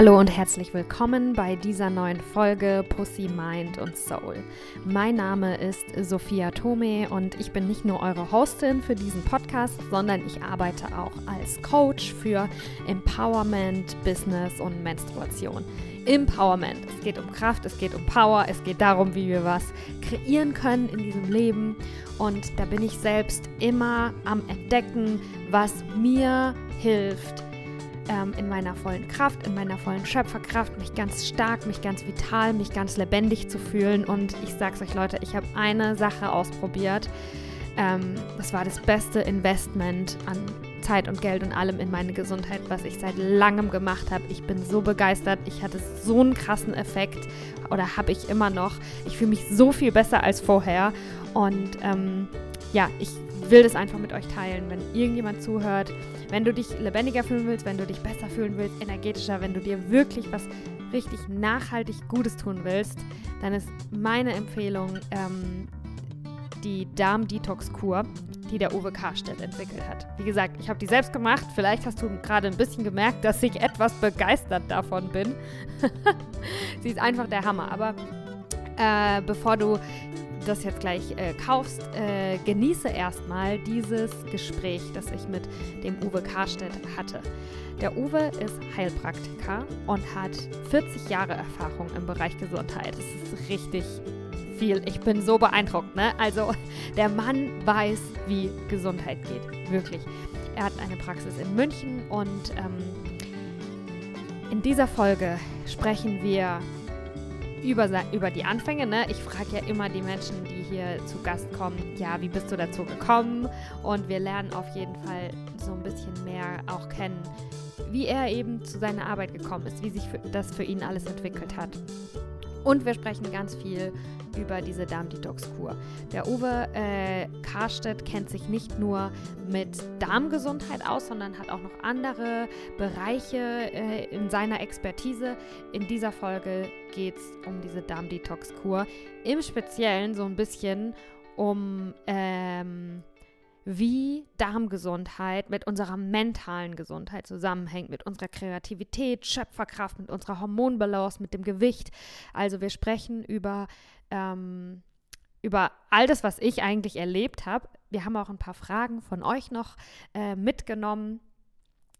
Hallo und herzlich willkommen bei dieser neuen Folge Pussy, Mind und Soul. Mein Name ist Sophia Tome und ich bin nicht nur eure Hostin für diesen Podcast, sondern ich arbeite auch als Coach für Empowerment, Business und Menstruation. Empowerment. Es geht um Kraft, es geht um Power, es geht darum, wie wir was kreieren können in diesem Leben. Und da bin ich selbst immer am Entdecken, was mir hilft, ähm, in meiner vollen Kraft, in meiner vollen Schöpferkraft, mich ganz stark, mich ganz vital, mich ganz lebendig zu fühlen. Und ich sag's euch, Leute, ich habe eine Sache ausprobiert. Ähm, das war das beste Investment an Zeit und Geld und allem in meine Gesundheit, was ich seit langem gemacht habe. Ich bin so begeistert. Ich hatte so einen krassen Effekt oder habe ich immer noch. Ich fühle mich so viel besser als vorher. Und ähm, ja, ich will das einfach mit euch teilen, wenn irgendjemand zuhört wenn du dich lebendiger fühlen willst, wenn du dich besser fühlen willst, energetischer, wenn du dir wirklich was richtig nachhaltig Gutes tun willst, dann ist meine Empfehlung ähm, die Darm-Detox-Kur, die der Uwe Karstedt entwickelt hat. Wie gesagt, ich habe die selbst gemacht. Vielleicht hast du gerade ein bisschen gemerkt, dass ich etwas begeistert davon bin. Sie ist einfach der Hammer. Aber äh, bevor du das jetzt gleich äh, kaufst, äh, genieße erstmal dieses Gespräch, das ich mit dem Uwe Karstedt hatte. Der Uwe ist Heilpraktiker und hat 40 Jahre Erfahrung im Bereich Gesundheit. Das ist richtig viel. Ich bin so beeindruckt. Ne? Also der Mann weiß, wie Gesundheit geht. Wirklich. Er hat eine Praxis in München und ähm, in dieser Folge sprechen wir über, über die Anfänge. Ne? Ich frage ja immer die Menschen, die hier zu Gast kommen, ja, wie bist du dazu gekommen? Und wir lernen auf jeden Fall so ein bisschen mehr auch kennen, wie er eben zu seiner Arbeit gekommen ist, wie sich das für ihn alles entwickelt hat. Und wir sprechen ganz viel über diese Darm-Detox-Kur. Der Uwe äh, Karstedt kennt sich nicht nur mit Darmgesundheit aus, sondern hat auch noch andere Bereiche äh, in seiner Expertise. In dieser Folge geht es um diese Darm-Detox-Kur. Im Speziellen so ein bisschen um ähm, wie Darmgesundheit mit unserer mentalen Gesundheit zusammenhängt, mit unserer Kreativität, Schöpferkraft, mit unserer Hormonbalance, mit dem Gewicht. Also wir sprechen über, ähm, über all das, was ich eigentlich erlebt habe. Wir haben auch ein paar Fragen von euch noch äh, mitgenommen.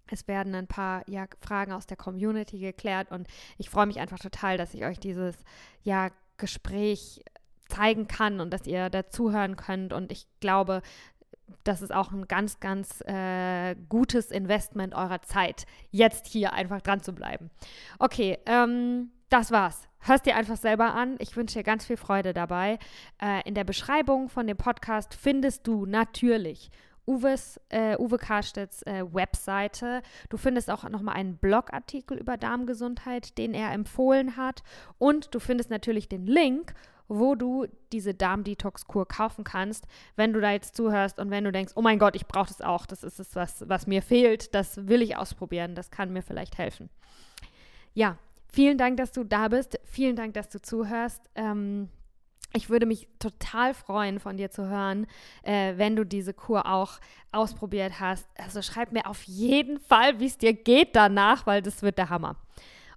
Es werden ein paar ja, Fragen aus der Community geklärt und ich freue mich einfach total, dass ich euch dieses ja, Gespräch zeigen kann und dass ihr dazuhören könnt. Und ich glaube, das ist auch ein ganz, ganz äh, gutes Investment eurer Zeit, jetzt hier einfach dran zu bleiben. Okay, ähm, das war's. Hörst dir einfach selber an. Ich wünsche dir ganz viel Freude dabei. Äh, in der Beschreibung von dem Podcast findest du natürlich Uwes, äh, Uwe Karstedts äh, Webseite. Du findest auch nochmal einen Blogartikel über Darmgesundheit, den er empfohlen hat. Und du findest natürlich den Link, wo du diese Darm-Detox-Kur kaufen kannst, wenn du da jetzt zuhörst und wenn du denkst, oh mein Gott, ich brauche das auch, das ist es, was, was mir fehlt, das will ich ausprobieren, das kann mir vielleicht helfen. Ja, vielen Dank, dass du da bist, vielen Dank, dass du zuhörst. Ähm, ich würde mich total freuen, von dir zu hören, äh, wenn du diese Kur auch ausprobiert hast. Also schreib mir auf jeden Fall, wie es dir geht danach, weil das wird der Hammer.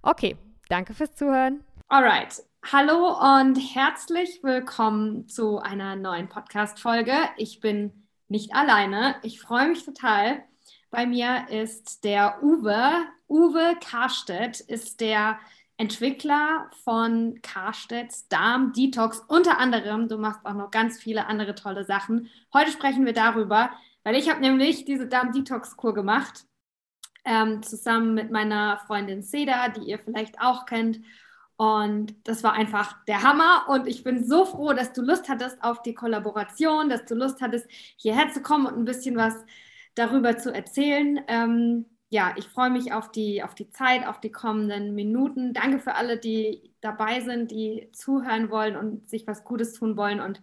Okay, danke fürs Zuhören. Alright, Hallo und herzlich willkommen zu einer neuen Podcast-Folge. Ich bin nicht alleine. Ich freue mich total. Bei mir ist der Uwe. Uwe Karstedt ist der Entwickler von Karstedts Darm Detox. Unter anderem, du machst auch noch ganz viele andere tolle Sachen. Heute sprechen wir darüber, weil ich habe nämlich diese Darm Detox Kur gemacht, ähm, zusammen mit meiner Freundin Seda, die ihr vielleicht auch kennt. Und das war einfach der Hammer. Und ich bin so froh, dass du Lust hattest auf die Kollaboration, dass du Lust hattest, hierher zu kommen und ein bisschen was darüber zu erzählen. Ähm, ja, ich freue mich auf die, auf die Zeit, auf die kommenden Minuten. Danke für alle, die dabei sind, die zuhören wollen und sich was Gutes tun wollen. Und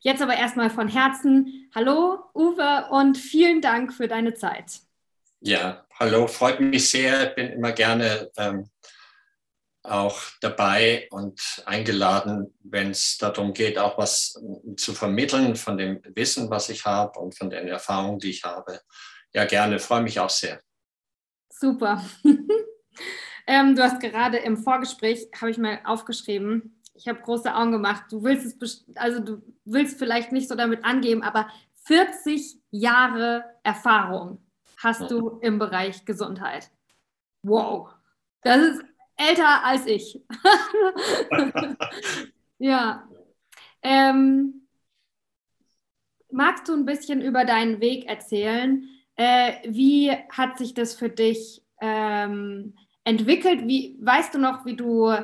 jetzt aber erstmal von Herzen, hallo Uwe und vielen Dank für deine Zeit. Ja, hallo, freut mich sehr. Bin immer gerne ähm, auch dabei und eingeladen, wenn es darum geht, auch was zu vermitteln von dem Wissen, was ich habe und von den Erfahrungen, die ich habe. Ja, gerne, freue mich auch sehr. Super. Ähm, du hast gerade im Vorgespräch, habe ich mal aufgeschrieben, ich habe große Augen gemacht. Du willst es, also du willst vielleicht nicht so damit angeben, aber 40 Jahre Erfahrung hast du im Bereich Gesundheit. Wow, das ist älter als ich. ja. Ähm, magst du ein bisschen über deinen Weg erzählen? Äh, wie hat sich das für dich ähm, entwickelt? Wie, weißt du noch, wie du,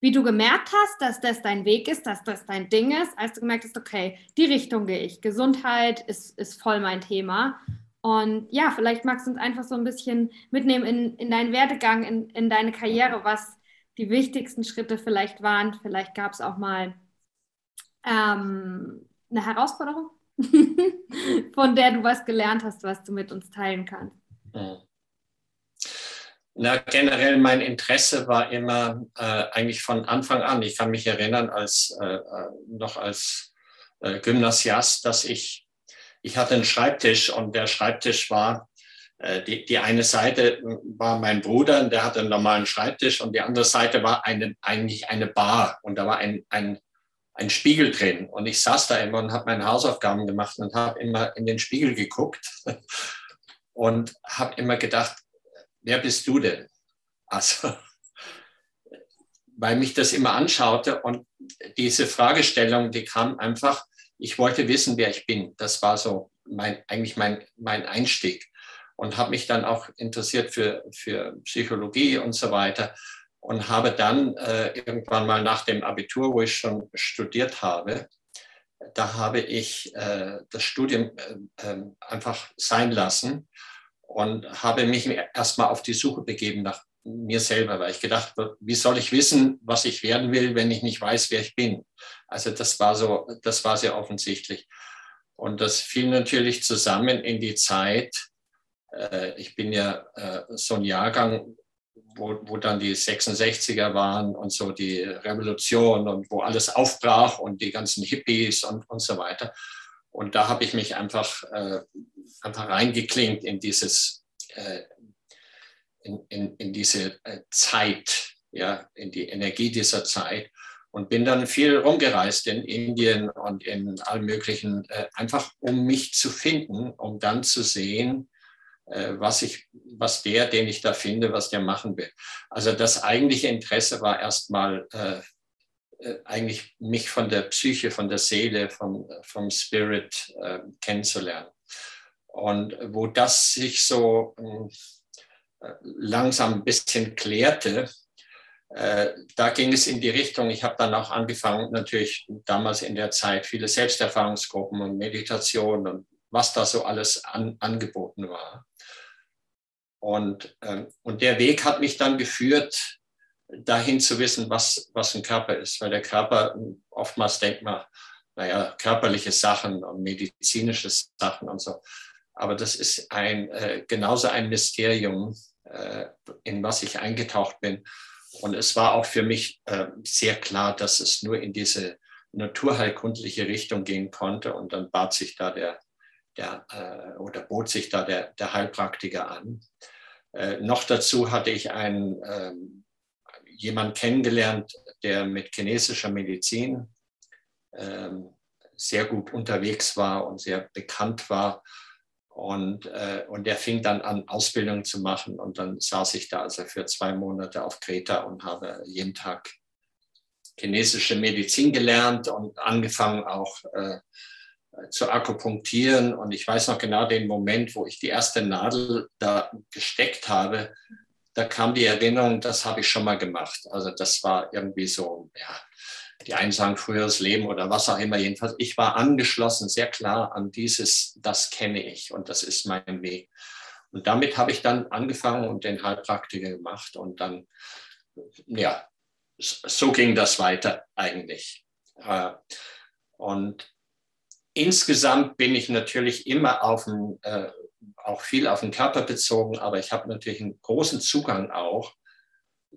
wie du gemerkt hast, dass das dein Weg ist, dass das dein Ding ist, als du gemerkt hast, okay, die Richtung gehe ich. Gesundheit ist, ist voll mein Thema. Und ja, vielleicht magst du uns einfach so ein bisschen mitnehmen in, in deinen Werdegang, in, in deine Karriere, was die wichtigsten Schritte vielleicht waren. Vielleicht gab es auch mal ähm, eine Herausforderung, von der du was gelernt hast, was du mit uns teilen kannst. Hm. Na, generell mein Interesse war immer äh, eigentlich von Anfang an. Ich kann mich erinnern, als äh, äh noch als äh, Gymnasiast, dass ich ich hatte einen Schreibtisch und der Schreibtisch war äh, die, die eine Seite war mein Bruder, der hatte einen normalen Schreibtisch und die andere Seite war eine, eigentlich eine Bar und da war ein, ein, ein Spiegel drin. Und ich saß da immer und habe meine Hausaufgaben gemacht und habe immer in den Spiegel geguckt und habe immer gedacht, wer bist du denn? Also, weil mich das immer anschaute und diese Fragestellung, die kam einfach, ich wollte wissen, wer ich bin. Das war so mein, eigentlich mein, mein Einstieg und habe mich dann auch interessiert für, für Psychologie und so weiter und habe dann äh, irgendwann mal nach dem Abitur, wo ich schon studiert habe, da habe ich äh, das Studium äh, ähm, einfach sein lassen und habe mich erstmal auf die Suche begeben nach mir selber, weil ich gedacht, wie soll ich wissen, was ich werden will, wenn ich nicht weiß, wer ich bin? Also das war so, das war sehr offensichtlich. Und das fiel natürlich zusammen in die Zeit, äh, ich bin ja äh, so ein Jahrgang, wo, wo dann die 66er waren und so die Revolution und wo alles aufbrach und die ganzen Hippies und, und so weiter. Und da habe ich mich einfach, äh, einfach reingeklinkt in dieses, in, in, in diese äh, Zeit, ja, in die Energie dieser Zeit und bin dann viel rumgereist in Indien und in allen möglichen, äh, einfach um mich zu finden, um dann zu sehen, äh, was, ich, was der, den ich da finde, was der machen will. Also das eigentliche Interesse war erstmal äh, äh, eigentlich mich von der Psyche, von der Seele, vom, vom Spirit äh, kennenzulernen. Und wo das sich so äh, langsam ein bisschen klärte, äh, da ging es in die Richtung, ich habe dann auch angefangen, natürlich damals in der Zeit viele Selbsterfahrungsgruppen und Meditation und was da so alles an, angeboten war. Und, ähm, und der Weg hat mich dann geführt, dahin zu wissen, was, was ein Körper ist. Weil der Körper, oftmals denkt man, naja, körperliche Sachen und medizinische Sachen und so. Aber das ist ein, äh, genauso ein Mysterium, äh, in was ich eingetaucht bin. Und es war auch für mich äh, sehr klar, dass es nur in diese naturheilkundliche Richtung gehen konnte. Und dann bat sich da der der, äh, oder bot sich da der, der Heilpraktiker an. Äh, noch dazu hatte ich einen, äh, jemanden kennengelernt, der mit chinesischer Medizin ähm, sehr gut unterwegs war und sehr bekannt war. Und, äh, und der fing dann an, Ausbildung zu machen. Und dann saß ich da also für zwei Monate auf Kreta und habe jeden Tag chinesische Medizin gelernt und angefangen auch äh, zu akupunktieren. Und ich weiß noch genau den Moment, wo ich die erste Nadel da gesteckt habe. Da kam die Erinnerung, das habe ich schon mal gemacht. Also das war irgendwie so, ja, die einen sagen früheres Leben oder was auch immer. Jedenfalls, ich war angeschlossen, sehr klar an dieses, das kenne ich und das ist mein Weg. Und damit habe ich dann angefangen und den Heilpraktiker gemacht. Und dann, ja, so ging das weiter eigentlich. Äh, und Insgesamt bin ich natürlich immer auf den, äh, auch viel auf den Körper bezogen, aber ich habe natürlich einen großen Zugang auch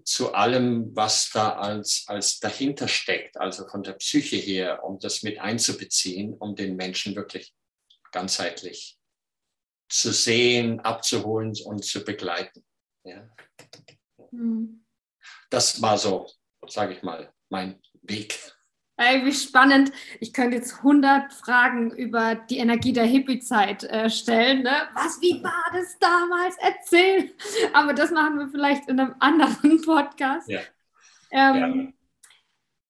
zu allem, was da als, als dahinter steckt, also von der Psyche her, um das mit einzubeziehen, um den Menschen wirklich ganzheitlich zu sehen, abzuholen und zu begleiten. Ja. Hm. das war so, sage ich mal, mein Weg. Ey, wie spannend. Ich könnte jetzt 100 Fragen über die Energie der Hippie-Zeit äh, stellen. Ne? Was, wie war das damals? Erzähl. Aber das machen wir vielleicht in einem anderen Podcast. Ja. Ähm,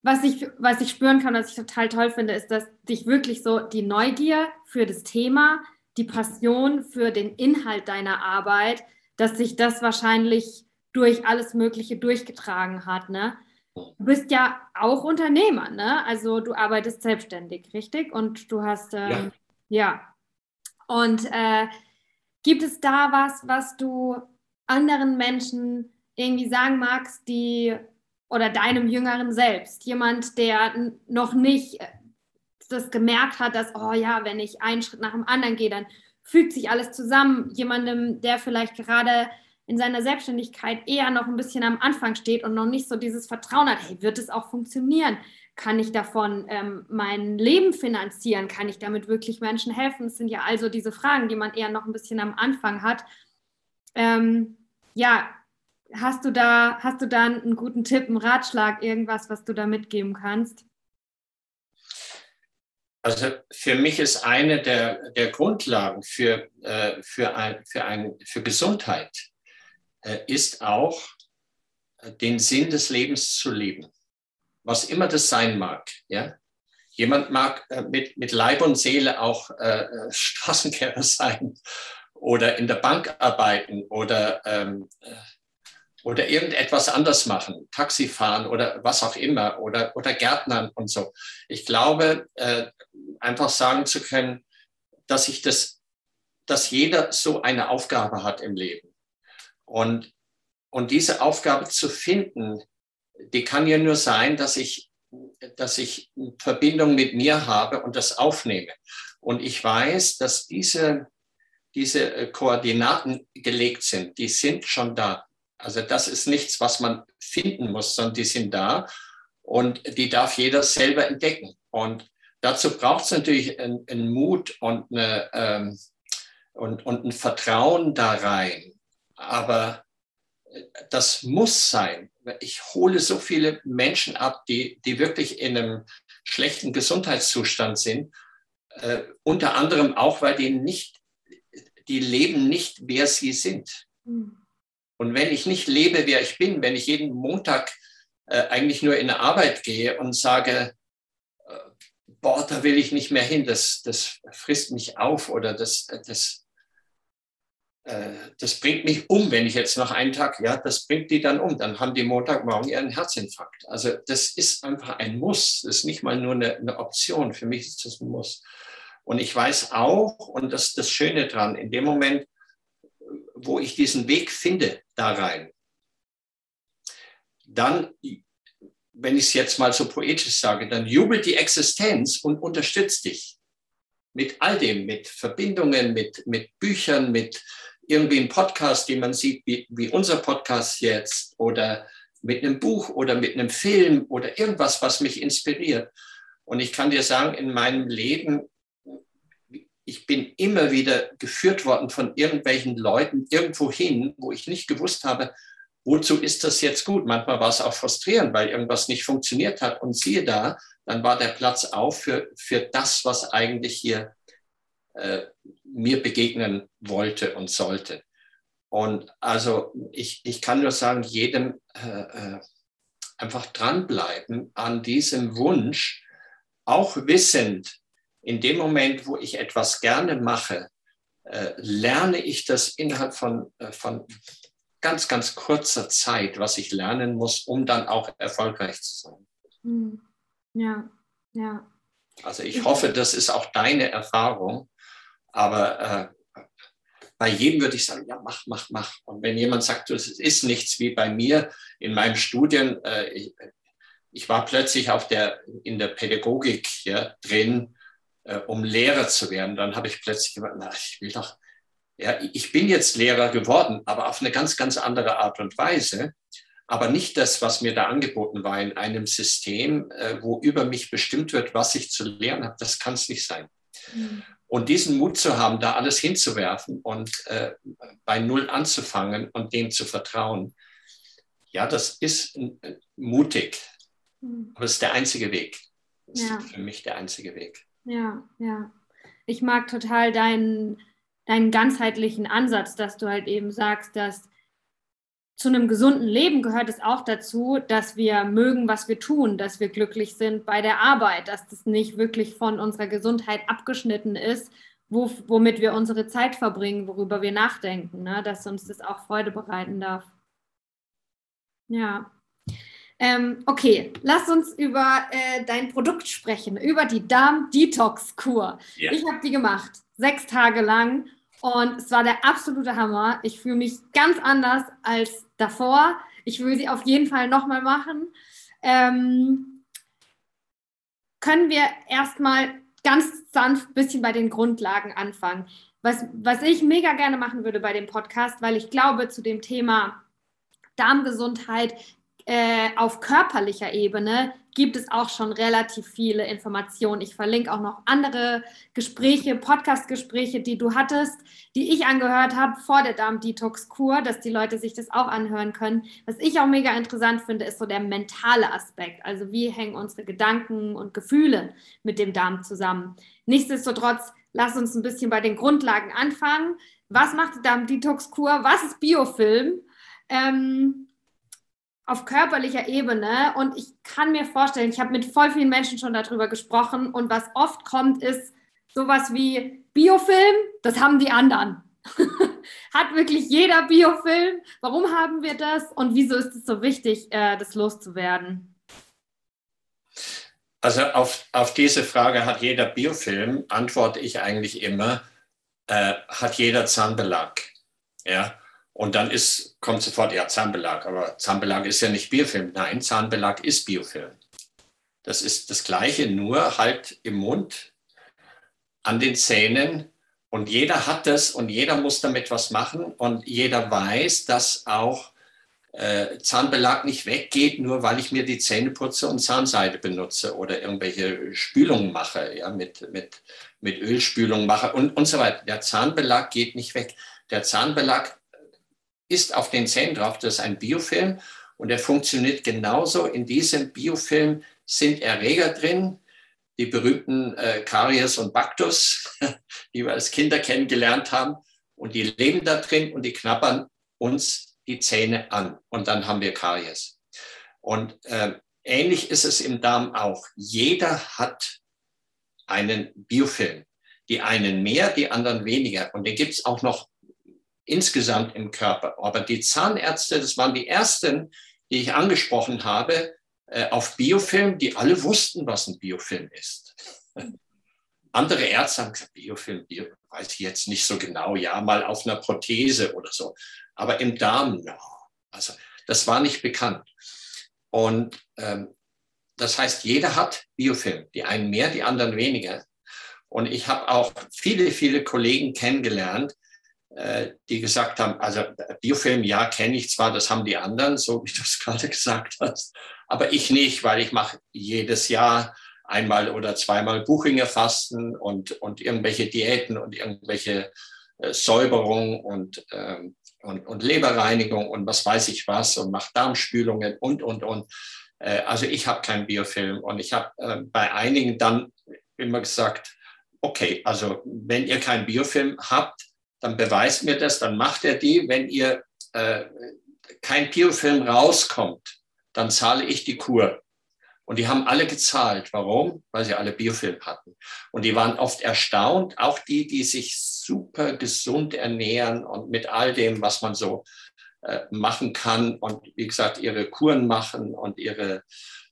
was, ich, was ich spüren kann, was ich total toll finde, ist, dass dich wirklich so die Neugier für das Thema, die Passion für den Inhalt deiner Arbeit, dass sich das wahrscheinlich durch alles Mögliche durchgetragen hat. Ne? Du bist ja auch Unternehmer, ne? Also du arbeitest selbstständig, richtig? Und du hast, ähm, ja. ja. Und äh, gibt es da was, was du anderen Menschen irgendwie sagen magst, die oder deinem jüngeren Selbst, jemand, der noch nicht äh, das gemerkt hat, dass, oh ja, wenn ich einen Schritt nach dem anderen gehe, dann fügt sich alles zusammen. Jemandem, der vielleicht gerade in seiner Selbstständigkeit eher noch ein bisschen am Anfang steht und noch nicht so dieses Vertrauen hat, hey, wird es auch funktionieren? Kann ich davon ähm, mein Leben finanzieren? Kann ich damit wirklich Menschen helfen? Das sind ja also diese Fragen, die man eher noch ein bisschen am Anfang hat. Ähm, ja, hast du da, hast du da einen guten Tipp, einen Ratschlag, irgendwas, was du da mitgeben kannst? Also für mich ist eine der, der Grundlagen für, äh, für, ein, für, ein, für Gesundheit ist auch, äh, den Sinn des Lebens zu leben, was immer das sein mag. Ja? Jemand mag äh, mit, mit Leib und Seele auch äh, Straßenkehrer sein oder in der Bank arbeiten oder, ähm, oder irgendetwas anders machen, Taxi fahren oder was auch immer oder, oder Gärtnern und so. Ich glaube, äh, einfach sagen zu können, dass ich das, dass jeder so eine Aufgabe hat im Leben. Und, und diese Aufgabe zu finden, die kann ja nur sein, dass ich, dass ich Verbindung mit mir habe und das aufnehme. Und ich weiß, dass diese, diese äh, Koordinaten gelegt sind, die sind schon da. Also das ist nichts, was man finden muss, sondern die sind da und die darf jeder selber entdecken. Und dazu braucht es natürlich einen, Mut und, eine, ähm, und, und ein Vertrauen da rein, aber das muss sein. Ich hole so viele Menschen ab, die, die wirklich in einem schlechten Gesundheitszustand sind. Äh, unter anderem auch, weil die nicht, die leben nicht, wer sie sind. Mhm. Und wenn ich nicht lebe, wer ich bin, wenn ich jeden Montag äh, eigentlich nur in der Arbeit gehe und sage, äh, boah, da will ich nicht mehr hin, das, das frisst mich auf oder das, das, äh, das bringt mich um, wenn ich jetzt noch einen Tag, ja, das bringt die dann um. Dann haben die Montagmorgen ihren Herzinfarkt. Also das ist einfach ein Muss. Das ist nicht mal nur eine, eine Option. Für mich ist das ein Muss. Und ich weiß auch, und das ist das Schöne dran, in dem Moment, wo ich diesen Weg finde da rein, dann, wenn ich es jetzt mal so poetisch sage, dann jubelt die Existenz und unterstützt dich mit all dem, mit Verbindungen, mit, mit Büchern, mit irgendwie einen Podcast, den man sieht, wie, wie unser Podcast jetzt, oder mit einem Buch oder mit einem Film oder irgendwas, was mich inspiriert. Und ich kann dir sagen, in meinem Leben, ich bin immer wieder geführt worden von irgendwelchen Leuten irgendwo hin, wo ich nicht gewusst habe, wozu ist das jetzt gut? Manchmal war es auch frustrierend, weil irgendwas nicht funktioniert hat. Und siehe da, dann war der Platz auf für, für das, was eigentlich hier äh, mir begegnen wollte und sollte. Und also ich, ich kann nur sagen, jedem äh, äh, einfach dranbleiben an diesem Wunsch, auch wissend, in dem Moment, wo ich etwas gerne mache, äh, lerne ich das innerhalb von, äh, von ganz, ganz kurzer Zeit, was ich lernen muss, um dann auch erfolgreich zu sein. Hm. Ja, ja. Also ich hoffe, das ist auch deine Erfahrung. Aber äh, bei jedem würde ich sagen, ja, mach, mach, mach. Und wenn jemand sagt, es ist nichts wie bei mir in meinem Studien, äh, ich, ich, war plötzlich auf der, in der Pädagogik ja, drin, äh, um Lehrer zu werden, dann habe ich plötzlich gedacht, na, ich will doch, ja, ich bin jetzt Lehrer geworden, aber auf eine ganz, ganz andere Art und Weise. Aber nicht das, was mir da angeboten war in einem System, äh, wo über mich bestimmt wird, was ich zu lernen habe. Das kann es nicht sein. Mhm. Und diesen Mut zu haben, da alles hinzuwerfen und äh, bei Null anzufangen und dem zu vertrauen, Ja, das ist äh, mutig, hm. aber es ist der einzige Weg. Das ja. ist für mich der einzige Weg. Ja, ja. Ich mag total deinen, deinen ganzheitlichen Ansatz, dass du halt eben sagst, dass zu einem gesunden Leben gehört es auch dazu, dass wir mögen, was wir tun, dass wir glücklich sind bei der Arbeit, dass das nicht wirklich von unserer Gesundheit abgeschnitten ist, wo, womit wir unsere Zeit verbringen, worüber wir nachdenken, ne? dass uns das auch Freude bereiten darf. Ja. Ähm, okay, lass uns über äh, dein Produkt sprechen, über die Darm-Detox-Kur. Ja. Ich habe die gemacht, sechs Tage lang. Und es war der absolute Hammer. Ich fühle mich ganz anders als davor. Ich will sie auf jeden Fall nochmal machen. Ähm, können wir erstmal ganz sanft ein bisschen bei den Grundlagen anfangen. Was, was ich mega gerne machen würde bei dem Podcast, weil ich glaube, zu dem Thema Darmgesundheit äh, auf körperlicher Ebene gibt es auch schon relativ viele Informationen. Ich verlinke auch noch andere Gespräche, Podcast-Gespräche, die du hattest, die ich angehört habe vor der Darm-Detox-Kur, dass die Leute sich das auch anhören können. Was ich auch mega interessant finde, ist so der mentale Aspekt. Also wie hängen unsere Gedanken und Gefühle mit dem Darm zusammen. Nichtsdestotrotz, lass uns ein bisschen bei den Grundlagen anfangen. Was macht die Darm-Detox-Kur? Was ist Biofilm? Ähm, auf körperlicher Ebene und ich kann mir vorstellen, ich habe mit voll vielen Menschen schon darüber gesprochen und was oft kommt, ist sowas wie Biofilm, das haben die anderen. Hat wirklich jeder Biofilm? Warum haben wir das und wieso ist es so wichtig, äh, das loszuwerden? Also auf, auf diese Frage hat jeder Biofilm, antworte ich eigentlich immer, äh, hat jeder Zahnbelag. Ja, und dann ist, kommt sofort, ja, Zahnbelag. Aber Zahnbelag ist ja nicht Biofilm. Nein, Zahnbelag ist Biofilm. Das ist das Gleiche, nur halt im Mund, an den Zähnen. Und jeder hat das und jeder muss damit was machen. Und jeder weiß, dass auch äh, Zahnbelag nicht weggeht, nur weil ich mir die Zähne putze und Zahnseide benutze oder irgendwelche Spülungen mache, ja, mit, mit, mit Ölspülungen mache und, und so weiter. Der Zahnbelag geht nicht weg. Der Zahnbelag ist auf den Zähnen drauf, das ist ein Biofilm und er funktioniert genauso. In diesem Biofilm sind Erreger drin, die berühmten äh, Karies und Bactus, die wir als Kinder kennengelernt haben. Und die leben da drin und die knabbern uns die Zähne an. Und dann haben wir Karies. Und äh, ähnlich ist es im Darm auch. Jeder hat einen Biofilm. Die einen mehr, die anderen weniger. Und den gibt es auch noch insgesamt im Körper. Aber die Zahnärzte, das waren die ersten, die ich angesprochen habe, äh, auf Biofilm, die alle wussten, was ein Biofilm ist. Andere Ärzte haben gesagt, Biofilm, Bio, weiß ich jetzt nicht so genau, ja, mal auf einer Prothese oder so. Aber im Darm, no. Also das war nicht bekannt. Und ähm, das heißt, jeder hat Biofilm, die einen mehr, die anderen weniger. Und ich habe auch viele, viele Kollegen kennengelernt, die gesagt haben, also Biofilm, ja, kenne ich zwar, das haben die anderen, so wie du es gerade gesagt hast, aber ich nicht, weil ich mache jedes Jahr einmal oder zweimal Buchinger Fasten und, und irgendwelche Diäten und irgendwelche äh, Säuberung und, ähm, und, und Leberreinigung und was weiß ich was und mache Darmspülungen und, und, und. Äh, also ich habe keinen Biofilm und ich habe äh, bei einigen dann immer gesagt, okay, also wenn ihr keinen Biofilm habt, dann beweist mir das, dann macht er die. Wenn ihr äh, kein Biofilm rauskommt, dann zahle ich die Kur. Und die haben alle gezahlt. Warum? Weil sie alle Biofilm hatten. Und die waren oft erstaunt, auch die, die sich super gesund ernähren und mit all dem, was man so äh, machen kann und wie gesagt, ihre Kuren machen und ihre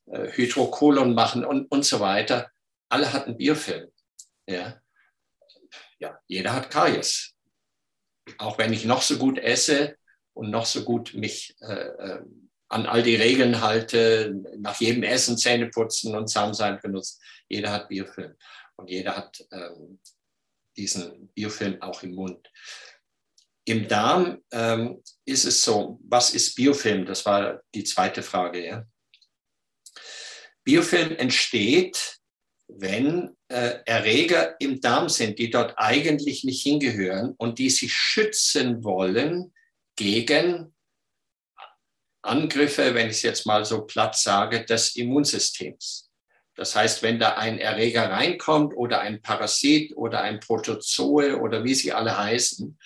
äh, Hydrokolon machen und, und so weiter. Alle hatten Biofilm. Ja. ja, jeder hat Karies auch wenn ich noch so gut esse und noch so gut mich äh, äh, an all die Regeln halte, nach jedem Essen Zähne putzen und Zahnsein benutzen, jeder hat Biofilm und jeder hat ähm, diesen Biofilm auch im Mund. Im Darm ähm, ist es so, was ist Biofilm? Das war die zweite Frage. Ja? Biofilm entsteht, wenn Erreger im Darm sind, die dort eigentlich nicht hingehören und die sich schützen wollen gegen Angriffe, wenn ich es jetzt mal so platt sage, des Immunsystems. Das heißt, wenn da ein Erreger reinkommt oder ein Parasit oder ein Protozoe oder wie sie alle heißen,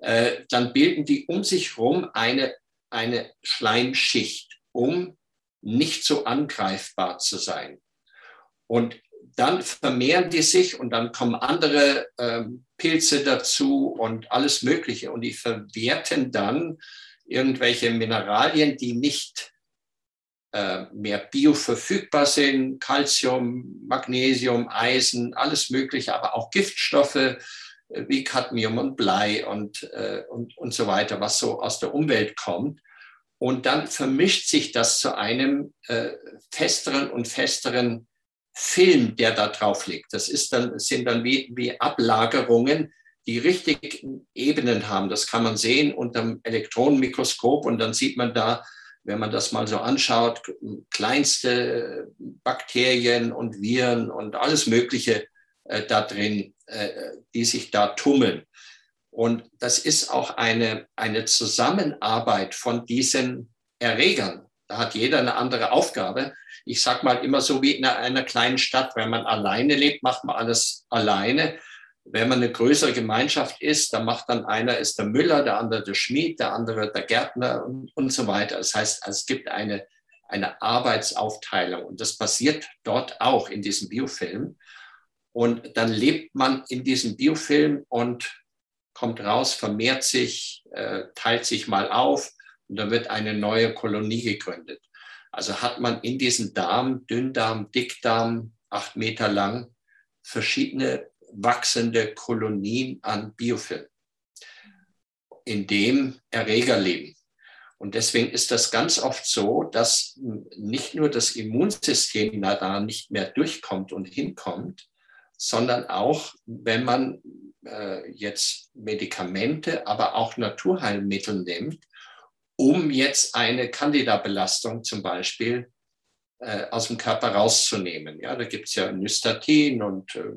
äh, dann bilden die um sich herum eine, eine Schleimschicht, um nicht so angreifbar zu sein. Und dann vermehren die sich und dann kommen andere ähm, Pilze dazu und alles Mögliche. Und die verwerten dann irgendwelche Mineralien, die nicht äh, mehr bioverfügbar sind, Calcium, Magnesium, Eisen, alles Mögliche, aber auch Giftstoffe äh, wie Cadmium und Blei und, äh, und, und so weiter, was so aus der Umwelt kommt. Und dann vermischt sich das zu einem äh, festeren und festeren Film, der da drauf liegt. Das ist dann, sind dann wie, wie Ablagerungen, die richtig Ebenen haben. Das kann man sehen unter dem Elektronenmikroskop und dann sieht man da, wenn man das mal so anschaut, kleinste Bakterien und Viren und alles Mögliche äh, da drin, äh, die sich da tummeln. Und das ist auch eine, eine Zusammenarbeit von diesen Erregern. Da hat jeder eine andere Aufgabe ich sage mal immer so wie in einer, einer kleinen Stadt, wenn man alleine lebt, macht man alles alleine. Wenn man eine größere Gemeinschaft ist, dann macht dann einer ist der Müller, der andere der Schmied, der andere der Gärtner und, und so weiter. Das heißt, es gibt eine, eine Arbeitsaufteilung und das passiert dort auch in diesem Biofilm. Und dann lebt man in diesem Biofilm und kommt raus, vermehrt sich, äh, teilt sich mal auf und dann wird eine neue Kolonie gegründet. Also hat man in diesem Darm, Dünndarm, Dickdarm, acht Meter lang, verschiedene wachsende Kolonien an Biofilm, in dem Erreger leben. Und deswegen ist das ganz oft so, dass nicht nur das Immunsystem da nicht mehr durchkommt und hinkommt, sondern auch, wenn man äh, jetzt Medikamente, aber auch Naturheilmittel nimmt, um jetzt eine Candida-Belastung zum Beispiel äh, aus dem Körper rauszunehmen. Ja, da gibt es ja Nystatin und, äh,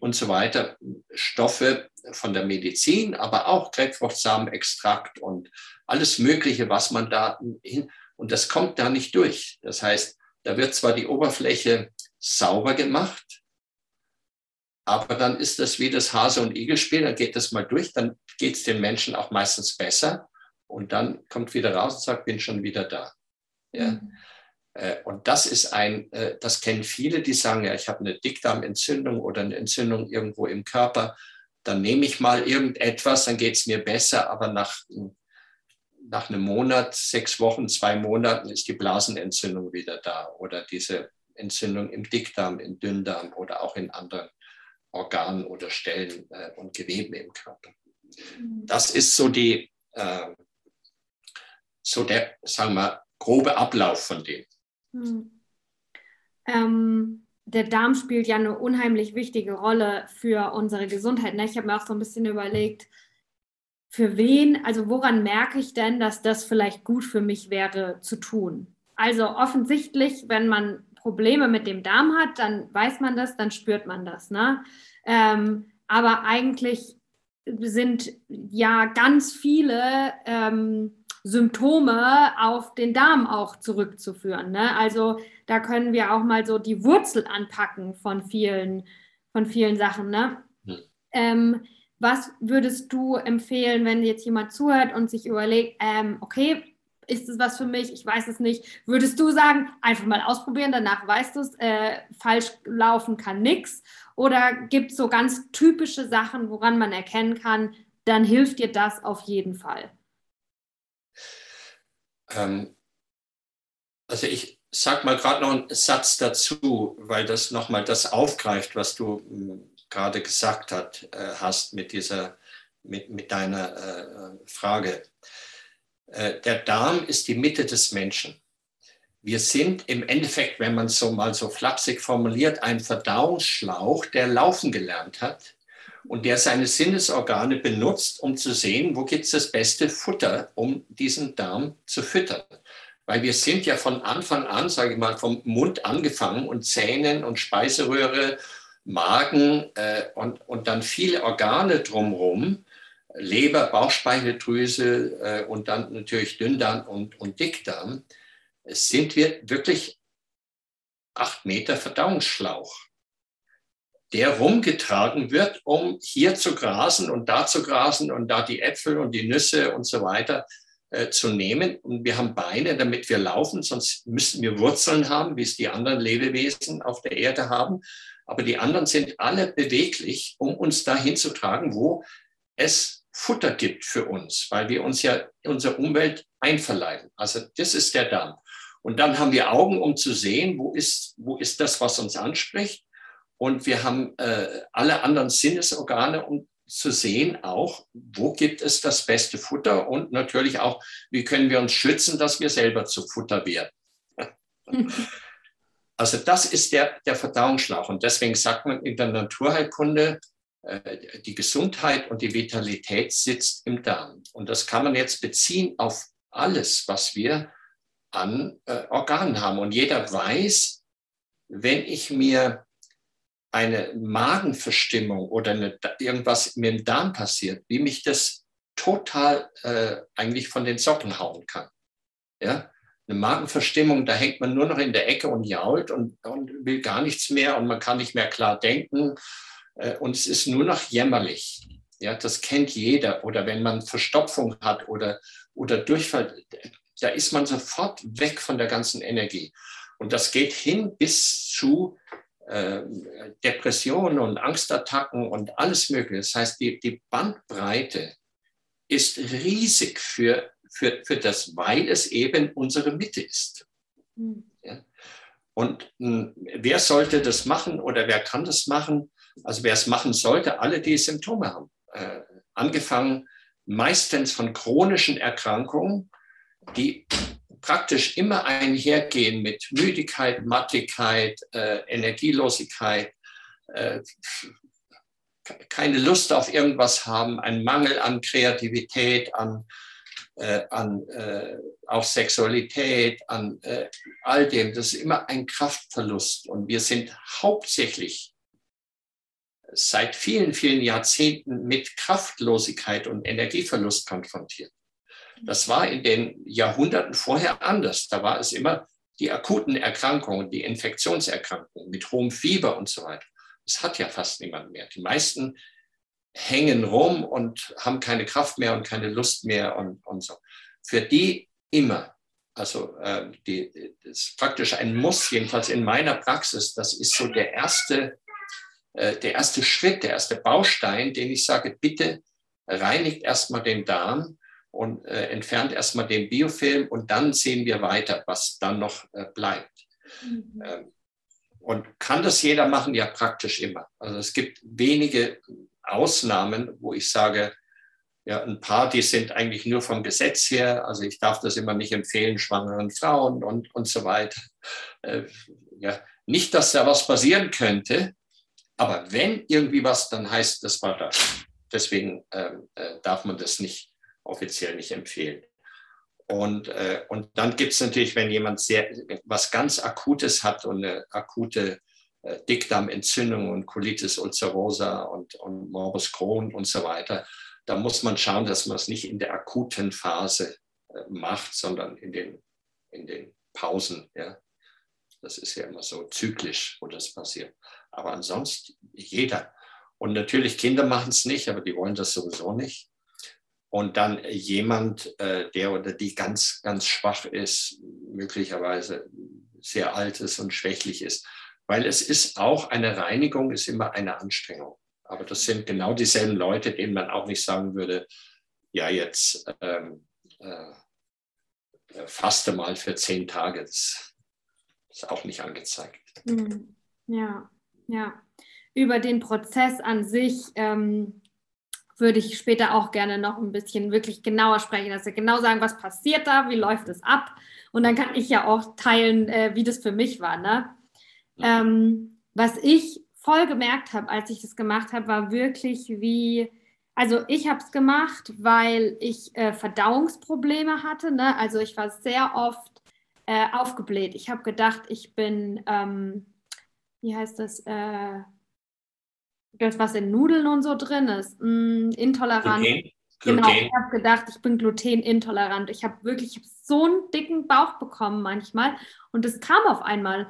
und so weiter, Stoffe von der Medizin, aber auch Grapefruchtsamenextrakt und alles Mögliche, was man da hin, und das kommt da nicht durch. Das heißt, da wird zwar die Oberfläche sauber gemacht, aber dann ist das wie das Hase- und Igelspiel, dann geht das mal durch, dann geht es den Menschen auch meistens besser. Und dann kommt wieder raus und sagt, bin schon wieder da. Ja. Mhm. Äh, und das ist ein, äh, das kennen viele, die sagen, ja, ich habe eine Dickdarmentzündung oder eine Entzündung irgendwo im Körper. Dann nehme ich mal irgendetwas, dann geht es mir besser, aber nach, nach einem Monat, sechs Wochen, zwei Monaten ist die Blasenentzündung wieder da oder diese Entzündung im Dickdarm, im Dünndarm oder auch in anderen Organen oder Stellen äh, und Geweben im Körper. Mhm. Das ist so die, so der, sagen wir, grobe Ablauf von dem. Hm. Ähm, der Darm spielt ja eine unheimlich wichtige Rolle für unsere Gesundheit. Ne? Ich habe mir auch so ein bisschen überlegt, für wen, also woran merke ich denn, dass das vielleicht gut für mich wäre zu tun? Also offensichtlich, wenn man Probleme mit dem Darm hat, dann weiß man das, dann spürt man das. Ne? Ähm, aber eigentlich sind ja ganz viele ähm, Symptome auf den Darm auch zurückzuführen. Ne? Also da können wir auch mal so die Wurzel anpacken von vielen, von vielen Sachen. Ne? Hm. Ähm, was würdest du empfehlen, wenn jetzt jemand zuhört und sich überlegt, ähm, okay, ist es was für mich? Ich weiß es nicht. Würdest du sagen, einfach mal ausprobieren, danach weißt du es, äh, falsch laufen kann nichts? Oder gibt es so ganz typische Sachen, woran man erkennen kann, dann hilft dir das auf jeden Fall? Ähm, also ich sag mal gerade noch einen Satz dazu, weil das nochmal das aufgreift, was du hm, gerade gesagt hat, äh, hast mit dieser, mit, mit deiner äh, Frage. Äh, der Darm ist die Mitte des Menschen. Wir sind im Endeffekt, wenn man es so mal so flapsig formuliert, ein Verdauungsschlauch, der laufen gelernt hat und der seine Sinnesorgane benutzt, um zu sehen, wo gibt es das beste Futter, um diesen Darm zu füttern. Weil wir sind ja von Anfang an, sage ich mal, vom Mund angefangen und Zähnen und Speiseröhre, Magen äh, und, und dann viele Organe drumherum Leber, Bauchspeicheldrüse äh, und dann natürlich Dünndarm und, und Dickdarm, sind wir wirklich acht Meter Verdauungsschlauch, der rumgetragen wird, um hier zu grasen und da zu grasen und da die Äpfel und die Nüsse und so weiter äh, zu nehmen. Und wir haben Beine, damit wir laufen, sonst müssten wir Wurzeln haben, wie es die anderen Lebewesen auf der Erde haben. Aber die anderen sind alle beweglich, um uns dahin zu tragen, wo es Futter gibt für uns, weil wir uns ja unsere Umwelt einverleiben. Also das ist der Darm. Und dann haben wir Augen, um zu sehen, wo ist, wo ist das, was uns anspricht. Und wir haben äh, alle anderen Sinnesorgane, um zu sehen auch, wo gibt es das beste Futter und natürlich auch, wie können wir uns schützen, dass wir selber zu Futter werden. Also das ist der, der Verdauungsschlauch. Und deswegen sagt man in der Naturheilkunde, äh, die Gesundheit und die Vitalität sitzt im Darm. Und das kann man jetzt beziehen auf alles, was wir an äh, Organen haben. Und jeder weiß, wenn ich mir eine Magenverstimmung oder eine, irgendwas mit dem Darm passiert, wie mich das total äh, eigentlich von den Socken hauen kann. Ja? Eine Magenverstimmung, da hängt man nur noch in der Ecke und jault und, und will gar nichts mehr und man kann nicht mehr klar denken äh, und es ist nur noch jämmerlich. Ja, das kennt jeder. Oder wenn man Verstopfung hat oder, oder Durchfall, da ist man sofort weg von der ganzen Energie. Und das geht hin bis zu Depressionen und Angstattacken und alles Mögliche. Das heißt, die, die Bandbreite ist riesig für, für, für das, weil es eben unsere Mitte ist. Mhm. Ja? Und mh, hm, wer sollte das machen oder wer kann das machen? Also wer es machen sollte, alle, die Symptome haben. Äh, angefangen meistens von chronischen Erkrankungen, die praktisch immer einhergehen mit Müdigkeit, Mattigkeit, äh, Energielosigkeit, äh, keine Lust auf irgendwas haben, ein Mangel an Kreativität, an, äh, an äh, auch Sexualität, an äh, all dem. Das ist immer ein Kraftverlust. Und wir sind hauptsächlich seit vielen, vielen Jahrzehnten mit Kraftlosigkeit und Energieverlust konfrontiert. Das war in den Jahrhunderten vorher anders. Da war es immer die akuten Erkrankungen, die Infektionserkrankungen mit hohem Fieber und so weiter. Das hat ja fast niemand mehr. Die meisten hängen rum und haben keine Kraft mehr und keine Lust mehr und, und so. Für die immer. Also äh, die, das ist praktisch ein Muss, jedenfalls in meiner Praxis. Das ist so der erste äh, der erste Schritt, der erste Baustein, den ich sage, bitte reinigt erstmal den Darm und äh, entfernt erstmal den Biofilm und dann sehen wir weiter, was dann noch äh, bleibt. Mhm. Ähm, und kann das jeder machen? Ja, praktisch immer. Also es gibt wenige Ausnahmen, wo ich sage, ja, ein paar, die sind eigentlich nur vom Gesetz her. Also ich darf das immer nicht empfehlen, schwangeren Frauen und, und so weiter. Äh, ja, nicht, dass da was passieren könnte, aber wenn irgendwie was, dann heißt das war das. Deswegen ähm, äh, darf man das nicht offiziell nicht empfehlen. Und, äh, und dann gibt es natürlich, wenn jemand sehr, was ganz Akutes hat und eine akute äh, Dickdarmentzündung und Colitis ulcerosa und, und Morbus Crohn und so weiter, da muss man schauen, dass man es nicht in der akuten Phase äh, macht, sondern in den, in den Pausen. Ja. Das ist ja immer so zyklisch, wo das passiert. Aber ansonsten jeder. Und natürlich Kinder machen es nicht, aber die wollen das sowieso nicht. Und dann jemand, äh, der oder die ganz, ganz schwach ist, möglicherweise sehr alt ist und schwächlich ist. Weil es ist auch eine Reinigung, ist immer eine Anstrengung. Aber das sind genau dieselben Leute, denen man auch nicht sagen würde, ja, jetzt ähm, äh, faste mal für zehn Tage. Das ist auch nicht angezeigt. Hm. Ja. Ja, über den Prozess an sich ähm, würde ich später auch gerne noch ein bisschen wirklich genauer sprechen, dass wir genau sagen, was passiert da, wie läuft es ab. Und dann kann ich ja auch teilen, äh, wie das für mich war. Ne? Ähm, was ich voll gemerkt habe, als ich das gemacht habe, war wirklich wie, also ich habe es gemacht, weil ich äh, Verdauungsprobleme hatte. Ne? Also ich war sehr oft äh, aufgebläht. Ich habe gedacht, ich bin... Ähm, wie heißt das, äh, das, was in Nudeln und so drin ist, mm, intolerant. Okay. Gluten. Genau, ich habe gedacht, ich bin glutenintolerant. Ich habe wirklich ich hab so einen dicken Bauch bekommen manchmal und es kam auf einmal.